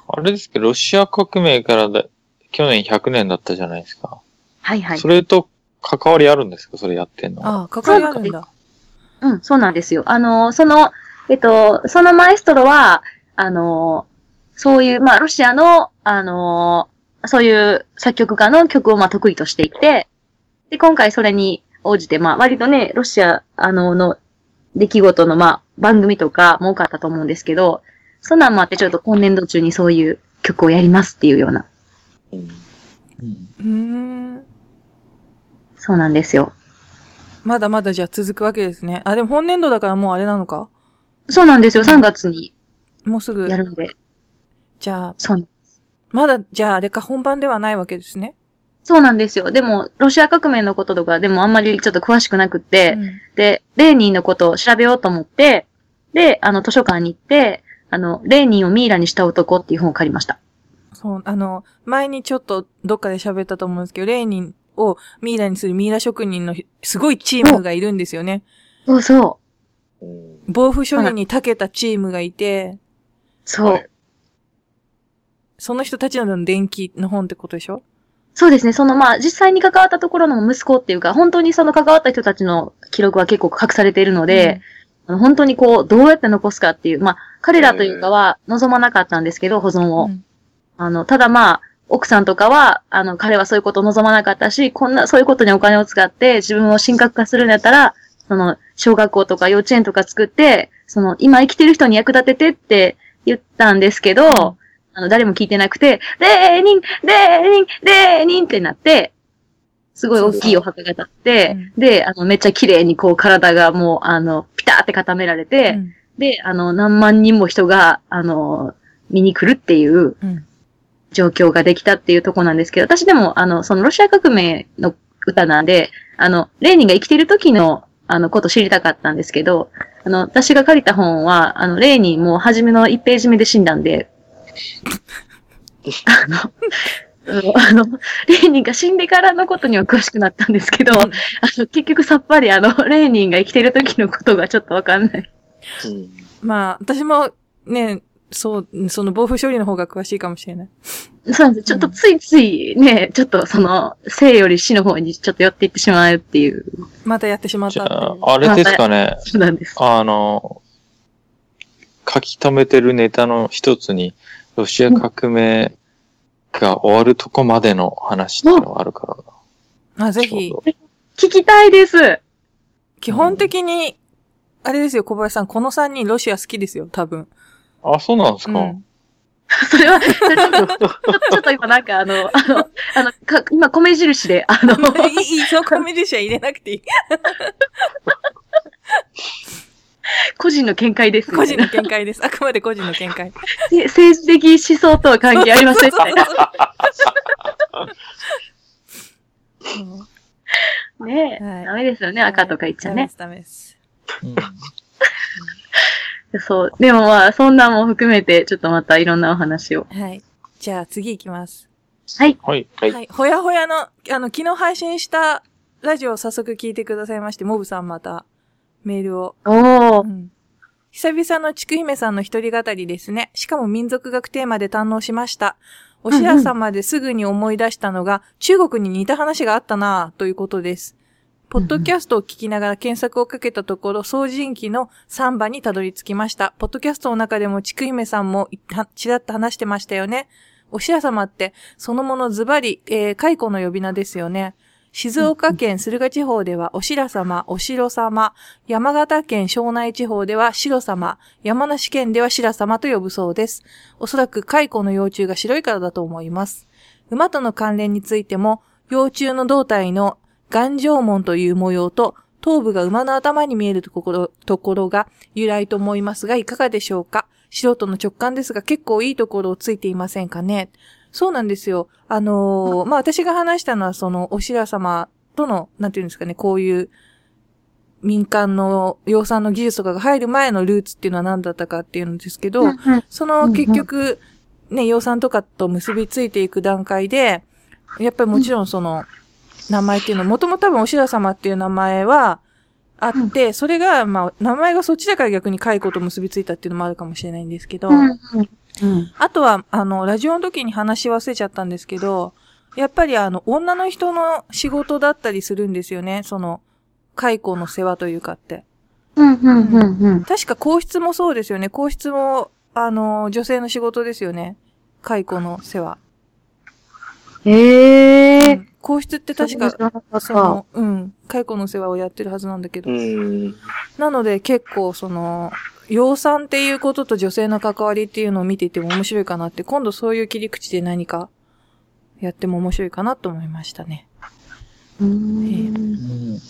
あれですけど、ロシア革命からだ去年100年だったじゃないですか。はいはいそ。れと関わりあるんですか？それやってんの。ああ、関わりあるんだ。うん、そうなんですよ。あの、その、えっと、そのマエストロは、あの、そういう、まあ、ロシアの、あの、そういう作曲家の曲を、まあ、得意としていて、で、今回それに応じて、まあ、割とね、ロシア、あの、の出来事の、まあ、番組とかも多かったと思うんですけど、そんなんもあって、ちょっと今年度中にそういう曲をやりますっていうような、うんうんうーん。そうなんですよ。まだまだじゃあ続くわけですね。あ、でも本年度だからもうあれなのか？そうなんですよ。3月にもうすぐや。るので、じゃあ、そうまだ、じゃああれか本番ではないわけですね。そうなんですよ。でも、ロシア革命のこととか、でもあんまりちょっと詳しくなくって、うんで、レーニンのことを調べようと思って、で、あの、図書館に行って、あの、レーニンをミイラにした男っていう本を借りました。そう、あの、前にちょっとどっかで喋ったと思うんですけど、レーニンをミイラにするミイラ職人のすごいチームがいるんですよね。そうそう。うん防腐処理に長けたチームがいて、そう。はいその人たちの電気の本ってことでしょ？そうですね。その、まあ、実際に関わったところの息子っていうか、本当にその関わった人たちの記録は結構隠されているので、あの本当にこう、どうやって残すかっていう、まあ、彼らというかは望まなかったんですけど、保存を。うん。あの、ただまあ、奥さんとかは、あの、彼はそういうことを望まなかったし、こんな、そういうことにお金を使って自分を神格化するんだったら、その、小学校とか幼稚園とか作って、その、今生きてる人に役立ててって言ったんですけど、んあの、誰も聞いてなくて、レーニン、レーニン、レーニンってなって、すごい大きいお墓が立って、で、あの、めっちゃ綺麗にこう体がもう、あの、ピターって固められて、うん。で、あの、何万人も人が、あの、見に来るっていううん。状況ができたっていうとこなんですけど、私でも、あの、そのロシア革命の歌なんで、あの、レーニンが生きてる時の、あの、こと知りたかったんですけど、あの、私が借りた本は、あの、レーニンもう初めの1ページ目で死んだんで、あの、あの、レーニンが死んでからのことには詳しくなったんですけど、あの、結局さっぱりあの、レーニンが生きてる時のことがちょっとわかんない。うんまあ、私もね、そう、その防腐処理の方が詳しいかもしれない。そうなんです。ちょっとついついね、ちょっとその、生より死の方にちょっと寄っていってしまうっていう、またやってしまったあ、あれですかね。そうなんです。あの、書き留めてるネタの一つに、ロシア革命が終わるとこまでの話っていうのがあるからな。あ、ぜひ聞きたいです。基本的に、あれですよ、小林さん、この3人ロシア好きですよ、多分。どあ、そうなんですか、うん。それは、それちょっと、ちょっと今なんかあの、あの、あの、か今米印で、あの、いい、いい、そうコメディシャ入れなくていい。個人の見解です、個人の見解です。あくまで個人の見解。で政治的思想とは関係ありません ねえ、はいダメですよね、赤とか言っちゃね。ダメです。うん そう。でもまあ、そんなも含めて、ちょっとまたいろんなお話を。ダメですはい。じゃあ次行きます。はい。はい。はい。はい。ほやほやの、あの、昨日配信したラジオを早速聞いてくださいまして、モブさんまたメールを。おーう。ん。久々のちくひめさんの一人語りですね。しかも民族学テーマで堪能しました。おしら様ですぐに思い出したのが、中国に似た話があったなぁということです。ポッドキャストを聞きながら検索をかけたところ、掃除機の3番にたどり着きました。ポッドキャストの中でもちくひめさんもはちらっと話してましたよね。おしら様って、そのものズバリ、えー、蚕の呼び名ですよね。静岡県駿河地方では、おしら様、おしろ様、山形県庄内地方では、白様、山梨県では白様と呼ぶそうです。おそらく蚕の幼虫が白いからだと思います。馬との関連についても、幼虫の胴体の眼状門という模様と、頭部が馬の頭に見えるところところが由来と思いますが、いかがでしょうか？素人の直感ですが結構いいところをついていませんかね？そうなんですよ。あのーまあ、私が話したのはその、おしら様との、なんていうんですかね、こういう民間の養蚕の技術とかが入る前のルーツっていうのは何だったかっていうんですけど、その結局、ね、養蚕とかと結びついていく段階で、やっぱりもちろんその、名前っていうのは、もともと多分おしら様っていう名前はあって、それが、まあ、名前がそっちだから逆に蚕と結びついたっていうのもあるかもしれないんですけど、うんあとは、あの、ラジオの時に話し忘れちゃったんですけど、やっぱりあの、女の人の仕事だったりするんですよね。その、蚕の世話というかって。うんうんうんうん確か皇室もそうですよね。皇室も、あの、女性の仕事ですよね。蚕の世話。へえ。うん皇室って確かその、うん、蚕の世話をやってるはずなんだけど。うん。なので結構その、養蚕っていうことと女性の関わりっていうのを見ていても面白いかなって、今度そういう切り口で何かやっても面白いかなと思いましたね。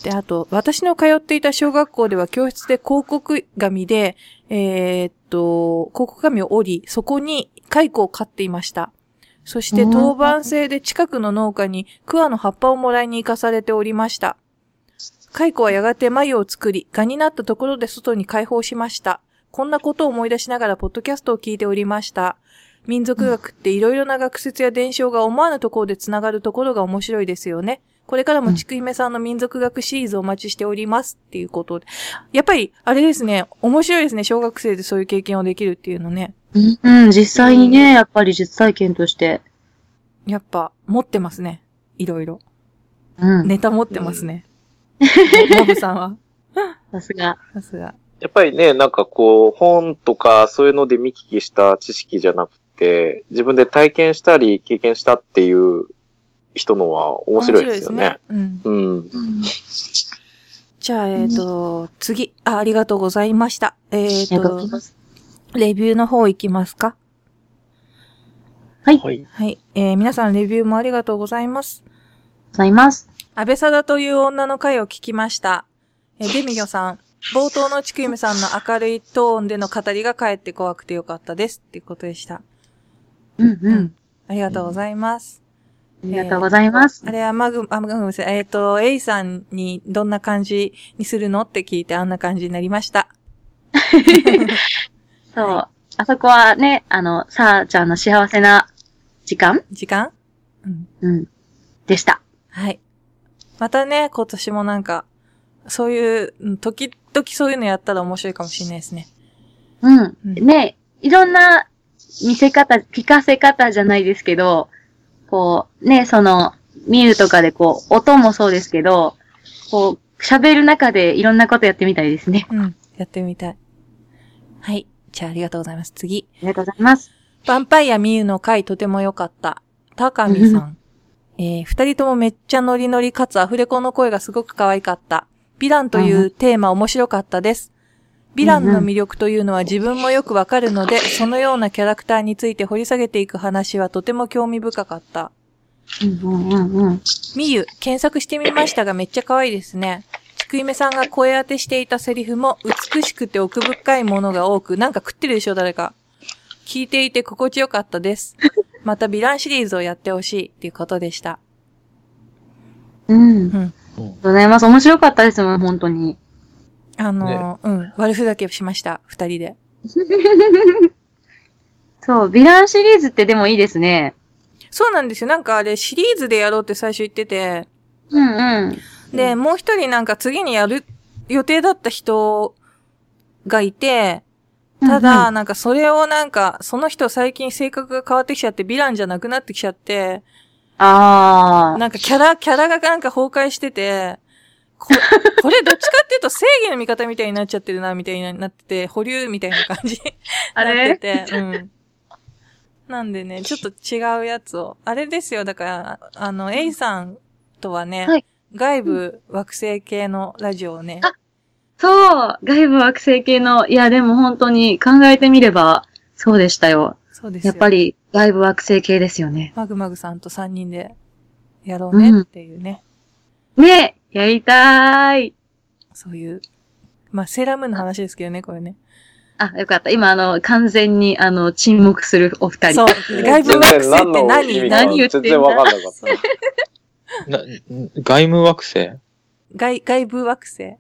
で、あと、私の通っていた小学校では教室で広告紙で、えーっと、広告紙を折り、そこに蚕を飼っていました。そしてうん当番制で近くの農家に桑の葉っぱをもらいに行かされておりました。蚕はやがて繭を作り、蛾になったところで外に解放しました。こんなことを思い出しながらポッドキャストを聞いておりました。民族学っていろいろな学説や伝承が思わぬところでつながるところが面白いですよね。これからもちくひめさんの民族学シリーズをお待ちしておりますっていうことで。やっぱり、あれですね、面白いですね、小学生でそういう経験をできるっていうのね。うんうん、実際にね、やっぱり実体験として。やっぱ、持ってますね。いろいろ。うん。ネタ持ってますね。モブさんは。さすが。さすが。やっぱりね、なんかこう、本とかそういうので見聞きした知識じゃなくて、自分で体験したり経験したっていう人のは面白いですよね。面白いですね。うん。うん。うんじゃあ、えっ、と、次あ。ありがとうございました。えっ、ありがとレビューの方行きますか？はい。はい。はい。えー、皆さんレビューもありがとうございます。ございます。安倍貞という女の回を聞きました。えーデミギョさん、冒頭のちくゆめさんの明るいトーンでの語りが帰って怖くてよかったです。っていうことでした。うんうん。ありがとうございます。ありがとうございますあ。れはマグ、あ、マグムさん、えっ、と、エイさんにどんな感じにするのって聞いてあんな感じになりました。そう。あそこはね、あの、さあちゃんの幸せな時間？時間？うん。うん。でした。はい。またね、今年もなんか、そういう、うん時々そういうのやったら面白いかもしれないですね。うん。うんね、いろんな見せ方、聞かせ方じゃないですけど、こう、ね、その、見るとかでこう、音もそうですけど、こう、喋る中でいろんなことやってみたいですね。うん。やってみたい。はい。じゃあありがとうございます。次。ありがとうございます。ヴァンパイアミユの回とても良かった。高見さん。えー、二人ともめっちゃノリノリかつアフレコの声がすごく可愛かった。ヴィランというテーマ面白かったです。ヴィランの魅力というのは自分もよくわかるので、そのようなキャラクターについて掘り下げていく話はとても興味深かった。みゆ、検索してみましたがめっちゃ可愛いですね。ちくいめさんが声当てしていたセリフも美しくて奥深いものが多く、なんか食ってるでしょ、誰か。聞いていて心地よかったです。またヴィランシリーズをやってほしいっていうことでした。うん。うん。がとうございます。面白かったですもん、本当に。あのーうん。悪ふざけしました、二人で。そう、ヴィランシリーズってでもいいですね。そうなんですよ。なんかあれシリーズでやろうって最初言ってて、うんうん。で、もう一人なんか次にやる予定だった人がいて、ただ、なんかそれをなんか、その人最近性格が変わってきちゃって、ヴィランじゃなくなってきちゃって、ああ。なんかキャラ、キャラがなんか崩壊してて、こ これどっちかっていうと正義の味方みたいになっちゃってるな、みたいになってて、保留みたいな感じ あなっれてて、うん。なんでね、ちょっと違うやつを。あれですよ、だから、あの、エイさんとはね、はい外部惑星系のラジオをね、あそう外部惑星系の、いやでも本当に考えてみれば、そうでしたよ。そうですよ。やっぱり外部惑星系ですよね。マグマグさんと3人でやろうねっていうね、ねやりたーい。そういう、まあ、セーラームーンの話ですけどね、これね。あ、よかった。今、あの、完全に、あの、沈黙するお二人。そう、外部惑星って何？何言ってんだ全然わかんなかった。な外務惑星外、外部惑星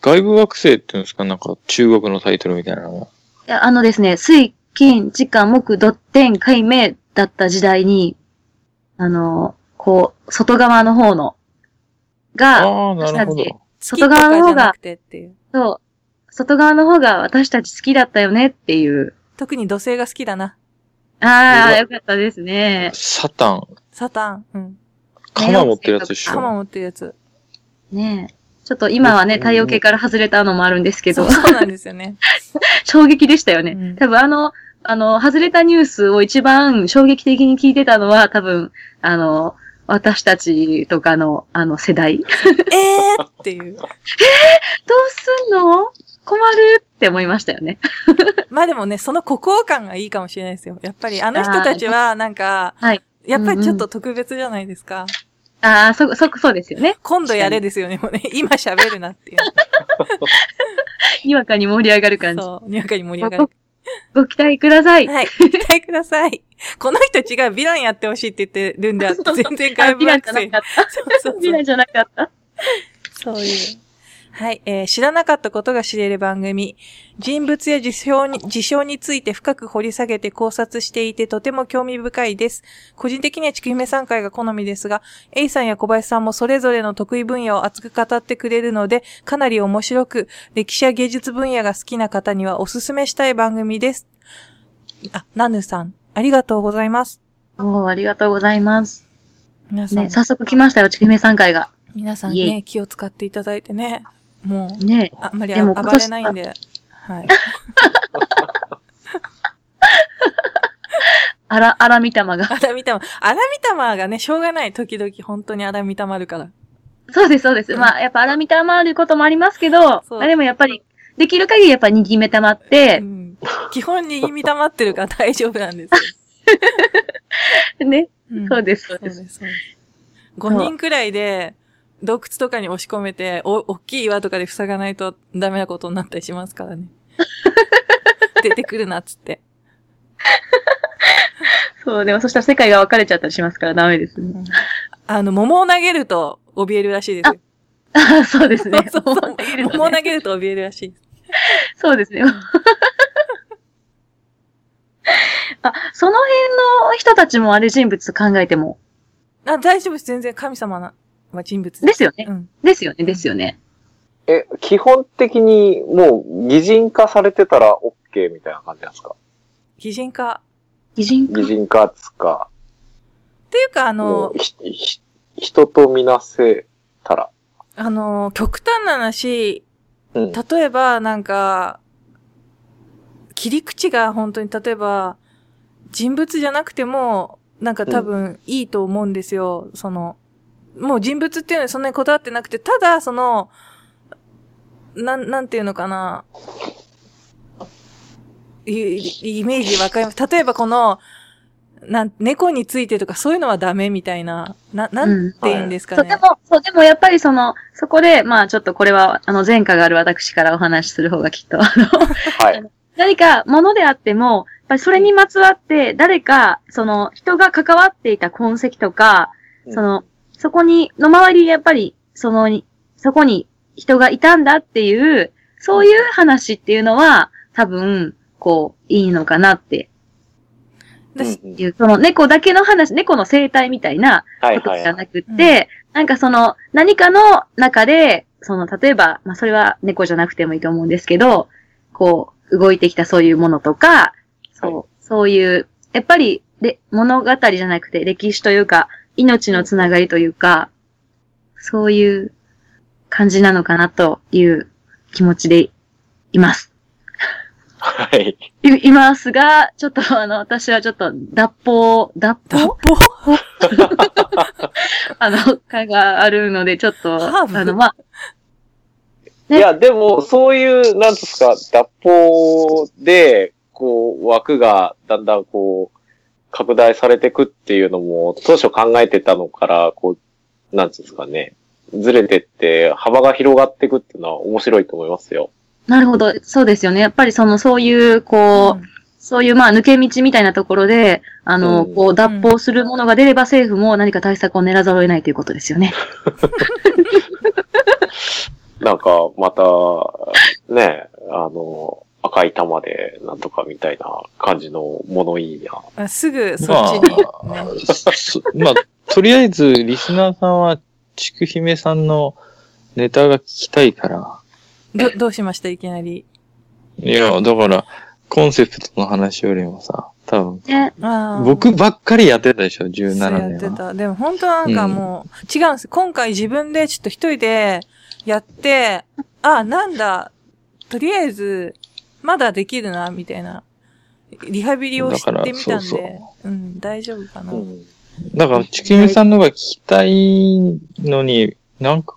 外部惑星っていうんですか？なんか中国のタイトルみたいなのが。いやあのですね、水、金、地下、木、土、天、海、明だった時代に、あの、こう、外側の方の、が、私たちど。月とかじゃなくてっていう。そう、外側の方が私たち好きだったよねっていう。特に土星が好きだな。ああ、よかったですね。サタン。サタン。うん。鎌持ってるやつでしょ。鎌持ってるやつ。ねえ。ちょっと今はね、うん太陽系から外れたのもあるんですけどそう、なんですよね。衝撃でしたよね。うん多分あの、あの、外れたニュースを一番衝撃的に聞いてたのは、多分、あの、私たちとかの、あの、世代。ど うえーっていう。すんの？困るって思いましたよね。まあでもね、その孤高感がいいかもしれないですよ。やっぱりあの人たちはなんか、はい。やっぱりちょっと特別じゃないですか。ああ、そ、そ、そうですよね。今度やれですよね、もうね。今喋るなっていう。にわかに盛り上がる感じ。そう、にわかに盛り上がる。ご期待ください。はい、ご期待ください。この人違う、ヴィランやってほしいって言ってるんであって、全然あ外部ヴィランじゃなか。った。そうそうそうヴィランじゃなかった。そういう。はい、えー知らなかったことが知れる番組。人物や事象に、事象について深く掘り下げて考察していてとても興味深いです。個人的にはちくひめさん会が好みですが、A さんや小林さんもそれぞれの得意分野を熱く語ってくれるので、かなり面白く、歴史や芸術分野が好きな方にはおすすめしたい番組です。あ、ナヌさん、ありがとうございます。おー、ありがとうございます。皆さん、ね、早速来ましたよ、ちくひめさん会が。皆さんね、気を使っていただいてね、もう、ね。あんまり暴れないんで。はい。あら、あらみたまが。あらみたま、あらみたまがね、しょうがない。時々本当にあらみたまるから。そうです、そうです。まあ、やっぱあらみたまることもありますけど、あでもやっぱり、できる限りやっぱにぎめたまってう、ん。基本にみたまってるから大丈夫なんですよ。ね。うんそうです、そうで。そうですす、そうです。5人くらいで、洞窟とかに押し込めて、お、大きい岩とかで塞がないとダメなことになったりしますからね。出てくるなっつって。そう、でもそしたら世界が分かれちゃったりしますからダメですね。あの、桃を投げると怯えるらしいですよ。あそうですね。そうそうそうも投げるとね桃を投げると怯えるらしいです。そうですね。あ、その辺の人たちもあれ人物と考えても？あ、大丈夫です。全然神様なは人物ですよね。うん。ですよね、ですよね。え、基本的にもう擬人化されてたら OK みたいな感じなんですか？擬人化。擬人化？擬人化っつうか、っていうか、あものう、ひひ人とみなせたら。あの、極端な話、うん。例えば、なんか、切り口が本当に、例えば、人物じゃなくても、なんか多分いいと思うんですよ。その、もう人物っていうのにそんなにこだわってなくて、ただ、その、なん、なんていうのかな。いイメージわかります。例えばこの、なん、猫についてとかそういうのはダメみたいな、な、なんて言うんですかそう、ね。でも、そう、でもやっぱりその、そこで、まあちょっとこれは、あの、前科がある私からお話しする方がきっと、あの、はい。何かものであっても、やっぱりそれにまつわって、誰か、その、人が関わっていた痕跡とか、その、そこに、の周りにやっぱり、その、そこに人がいたんだっていう、そういう話っていうのは、多分、こう、いいのかなって。私うその猫だけの話、猫の生態みたいなはいことはい。はい。じゃなくって、なんかその、何かの中で、その、例えば、まあ、それは猫じゃなくてもいいと思うんですけど、こう、動いてきたそういうものとか、そう、そういう、やっぱり、で、物語じゃなくて歴史というか、命のつながりというか、そういう感じなのかなという気持ちでいます。はい。いいますが、ちょっと あの、私はちょっと脱法、脱脱法？法 あの、感があるので、ちょっと、ハーブ？あの、まあ、ねいや、でも、そういう、なんですか、脱法で、こう、枠がだんだんこう、拡大されていくっていうのも、当初考えてたのから、こう、なんつうんですかね、ずれてって、幅が広がっていくっていうのは面白いと思いますよ。なるほど、そうですよね。やっぱりその、そういう、こう、そういう、まあ、抜け道みたいなところで、あの、うんこう、脱法するものが出れば政府も何か対策を練らざるを得ないということですよね。なんか、また、ね、あの、赤い玉で、なんとかみたいな感じのものいいな。あすぐそまっちに、ね。あ、そまあ、とりあえず、リスナーさんは、ちくひめさんのネタが聞きたいから。ど、どうしました？いきなり。いや、だから、コンセプトの話よりもさ、多分、ね、僕ばっかりやってたでしょ、17そうや年は。ってた。でも本当なんかもう、違うんです。今回自分でちょっと一人でやって、あ、なんだ、とりあえず、まだできるな、みたいな。リハビリをしてみたんで、だからそううん、大丈夫かな。だから、ちくひめさんのが聞きたいのに、なんか、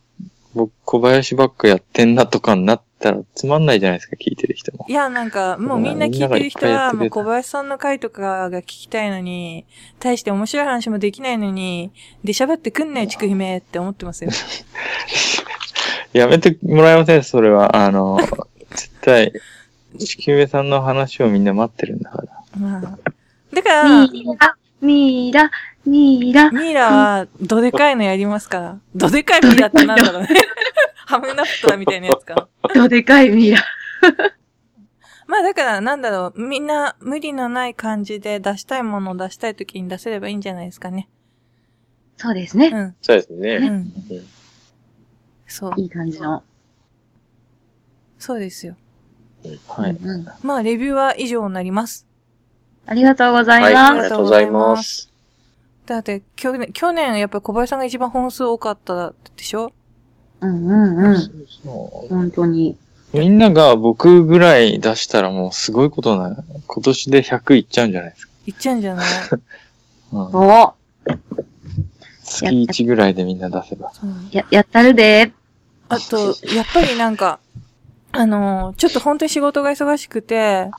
僕、小林ばっかやってんなとかになったらつまんないじゃないですか、聞いてる人も。いや、なんか、もうみんな聞いてる人は、もう小林さんの回とかが聞きたいのに、対して面白い話もできないのに、で喋ってくんねえ、ちくひめって思ってますよ。やめてもらえません、それは。あの、絶対、ちくひめさんの話をみんな待ってるんだから。まあ。だから、ミーラ、ミーラ、ミーラ。ミイラは、どでかいのやりますから。どでかいミイラってなんだろうね。ハムナプトラみたいなやつか。どでかいミーラ。まあだから、なんだろう、みんな無理のない感じで出したいものを出したい時に出せればいいんじゃないですかね。そうですね。うん。そうですうね。ん。そう。いい感じの。そうですよ。はい。まあ、レビューは以上になります。ありがとうございはい、あます。りがとうございます。だって、去年、去年、やっぱり小林さんが一番本数多かったでしょ？うんうんうん。そう本当に。みんなが僕ぐらい出したらもうすごいことな、今年で100いっちゃうんじゃないですか。いっちゃうんじゃない？うん、お月1ぐらいでみんな出せば。や、やったるであと、やっぱりなんか、あのーちょっと本当に仕事が忙しくて、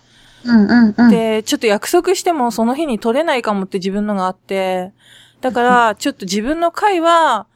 うんうんうん。で、ちょっと約束してもその日に取れないかもって自分のがあって、だから、ちょっと自分の回は、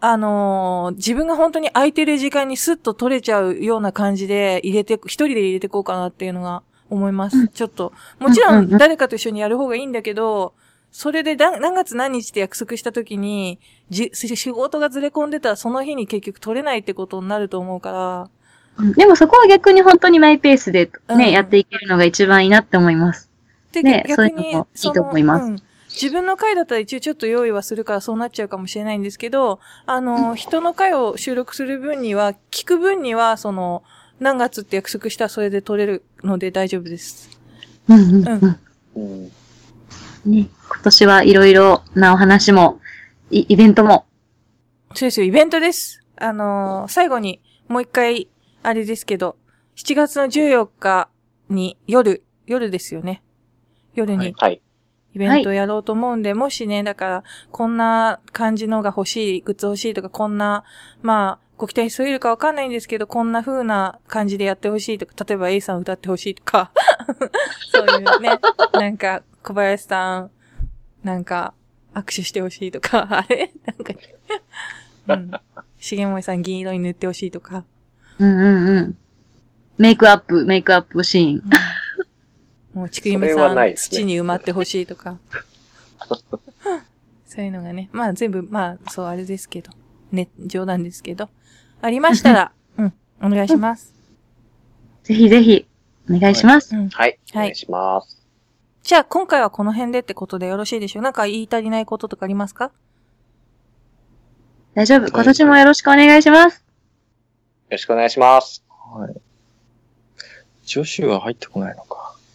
あのー自分が本当に空いてる時間にスッと取れちゃうような感じで入れて、一人で入れてこうかなっていうのが思います。うんちょっと。もちろうん誰かと一緒にやる方がいいんだけど、それでだ何月何日って約束した時に、じ、仕事がずれ込んでたらその日に結局取れないってことになると思うから、うんでもそこは逆に本当にマイペースでね、うんやっていけるのが一番いいなって思います。で、ね逆にそういうのもいいと思いますん自分の回だったら一応ちょっと用意はするからそうなっちゃうかもしれないんですけど、あの、人の回を収録する分には、聞く分には、その、何月って約束したらそれで取れるので大丈夫です。うんうんううん。うんね、今年はいろいろなお話も、イイベントも、そうですよ、イベントです。あのー最後に、もう一回、あれですけど、7月の14日に夜、夜ですよね。夜にはい。イベントをやろうと思うんで、もしね、だから、こんな感じのが欲しい、グッズ欲しいとか、こんな、まあ、ご期待しすぎるかわかんないんですけど、こんな風な感じでやってほしいとか、例えば A さん歌ってほしいとか、そういうね、なんか、小林さん、なんか、握手してほしいとか、あれ？なんか、うん。重森さん銀色に塗ってほしいとか、うんうんうん。メイクアップ、メイクアップシーン。もう、ちくゆめさん、ね土に埋まってほしいとか。そういうのがね。まあ全部、まあ、そう、あれですけど。ね、冗談ですけど。ありましたら、うん、お願いします。ぜひぜひ、お願いします。うん。はい。おはい願いします。じゃあ、今回はこの辺でってことでよろしいでしょう？なんか言い足りないこととかありますか？大丈夫。今年もよろしくお願いします。よろしくお願いします。はい。女子は入ってこないのか。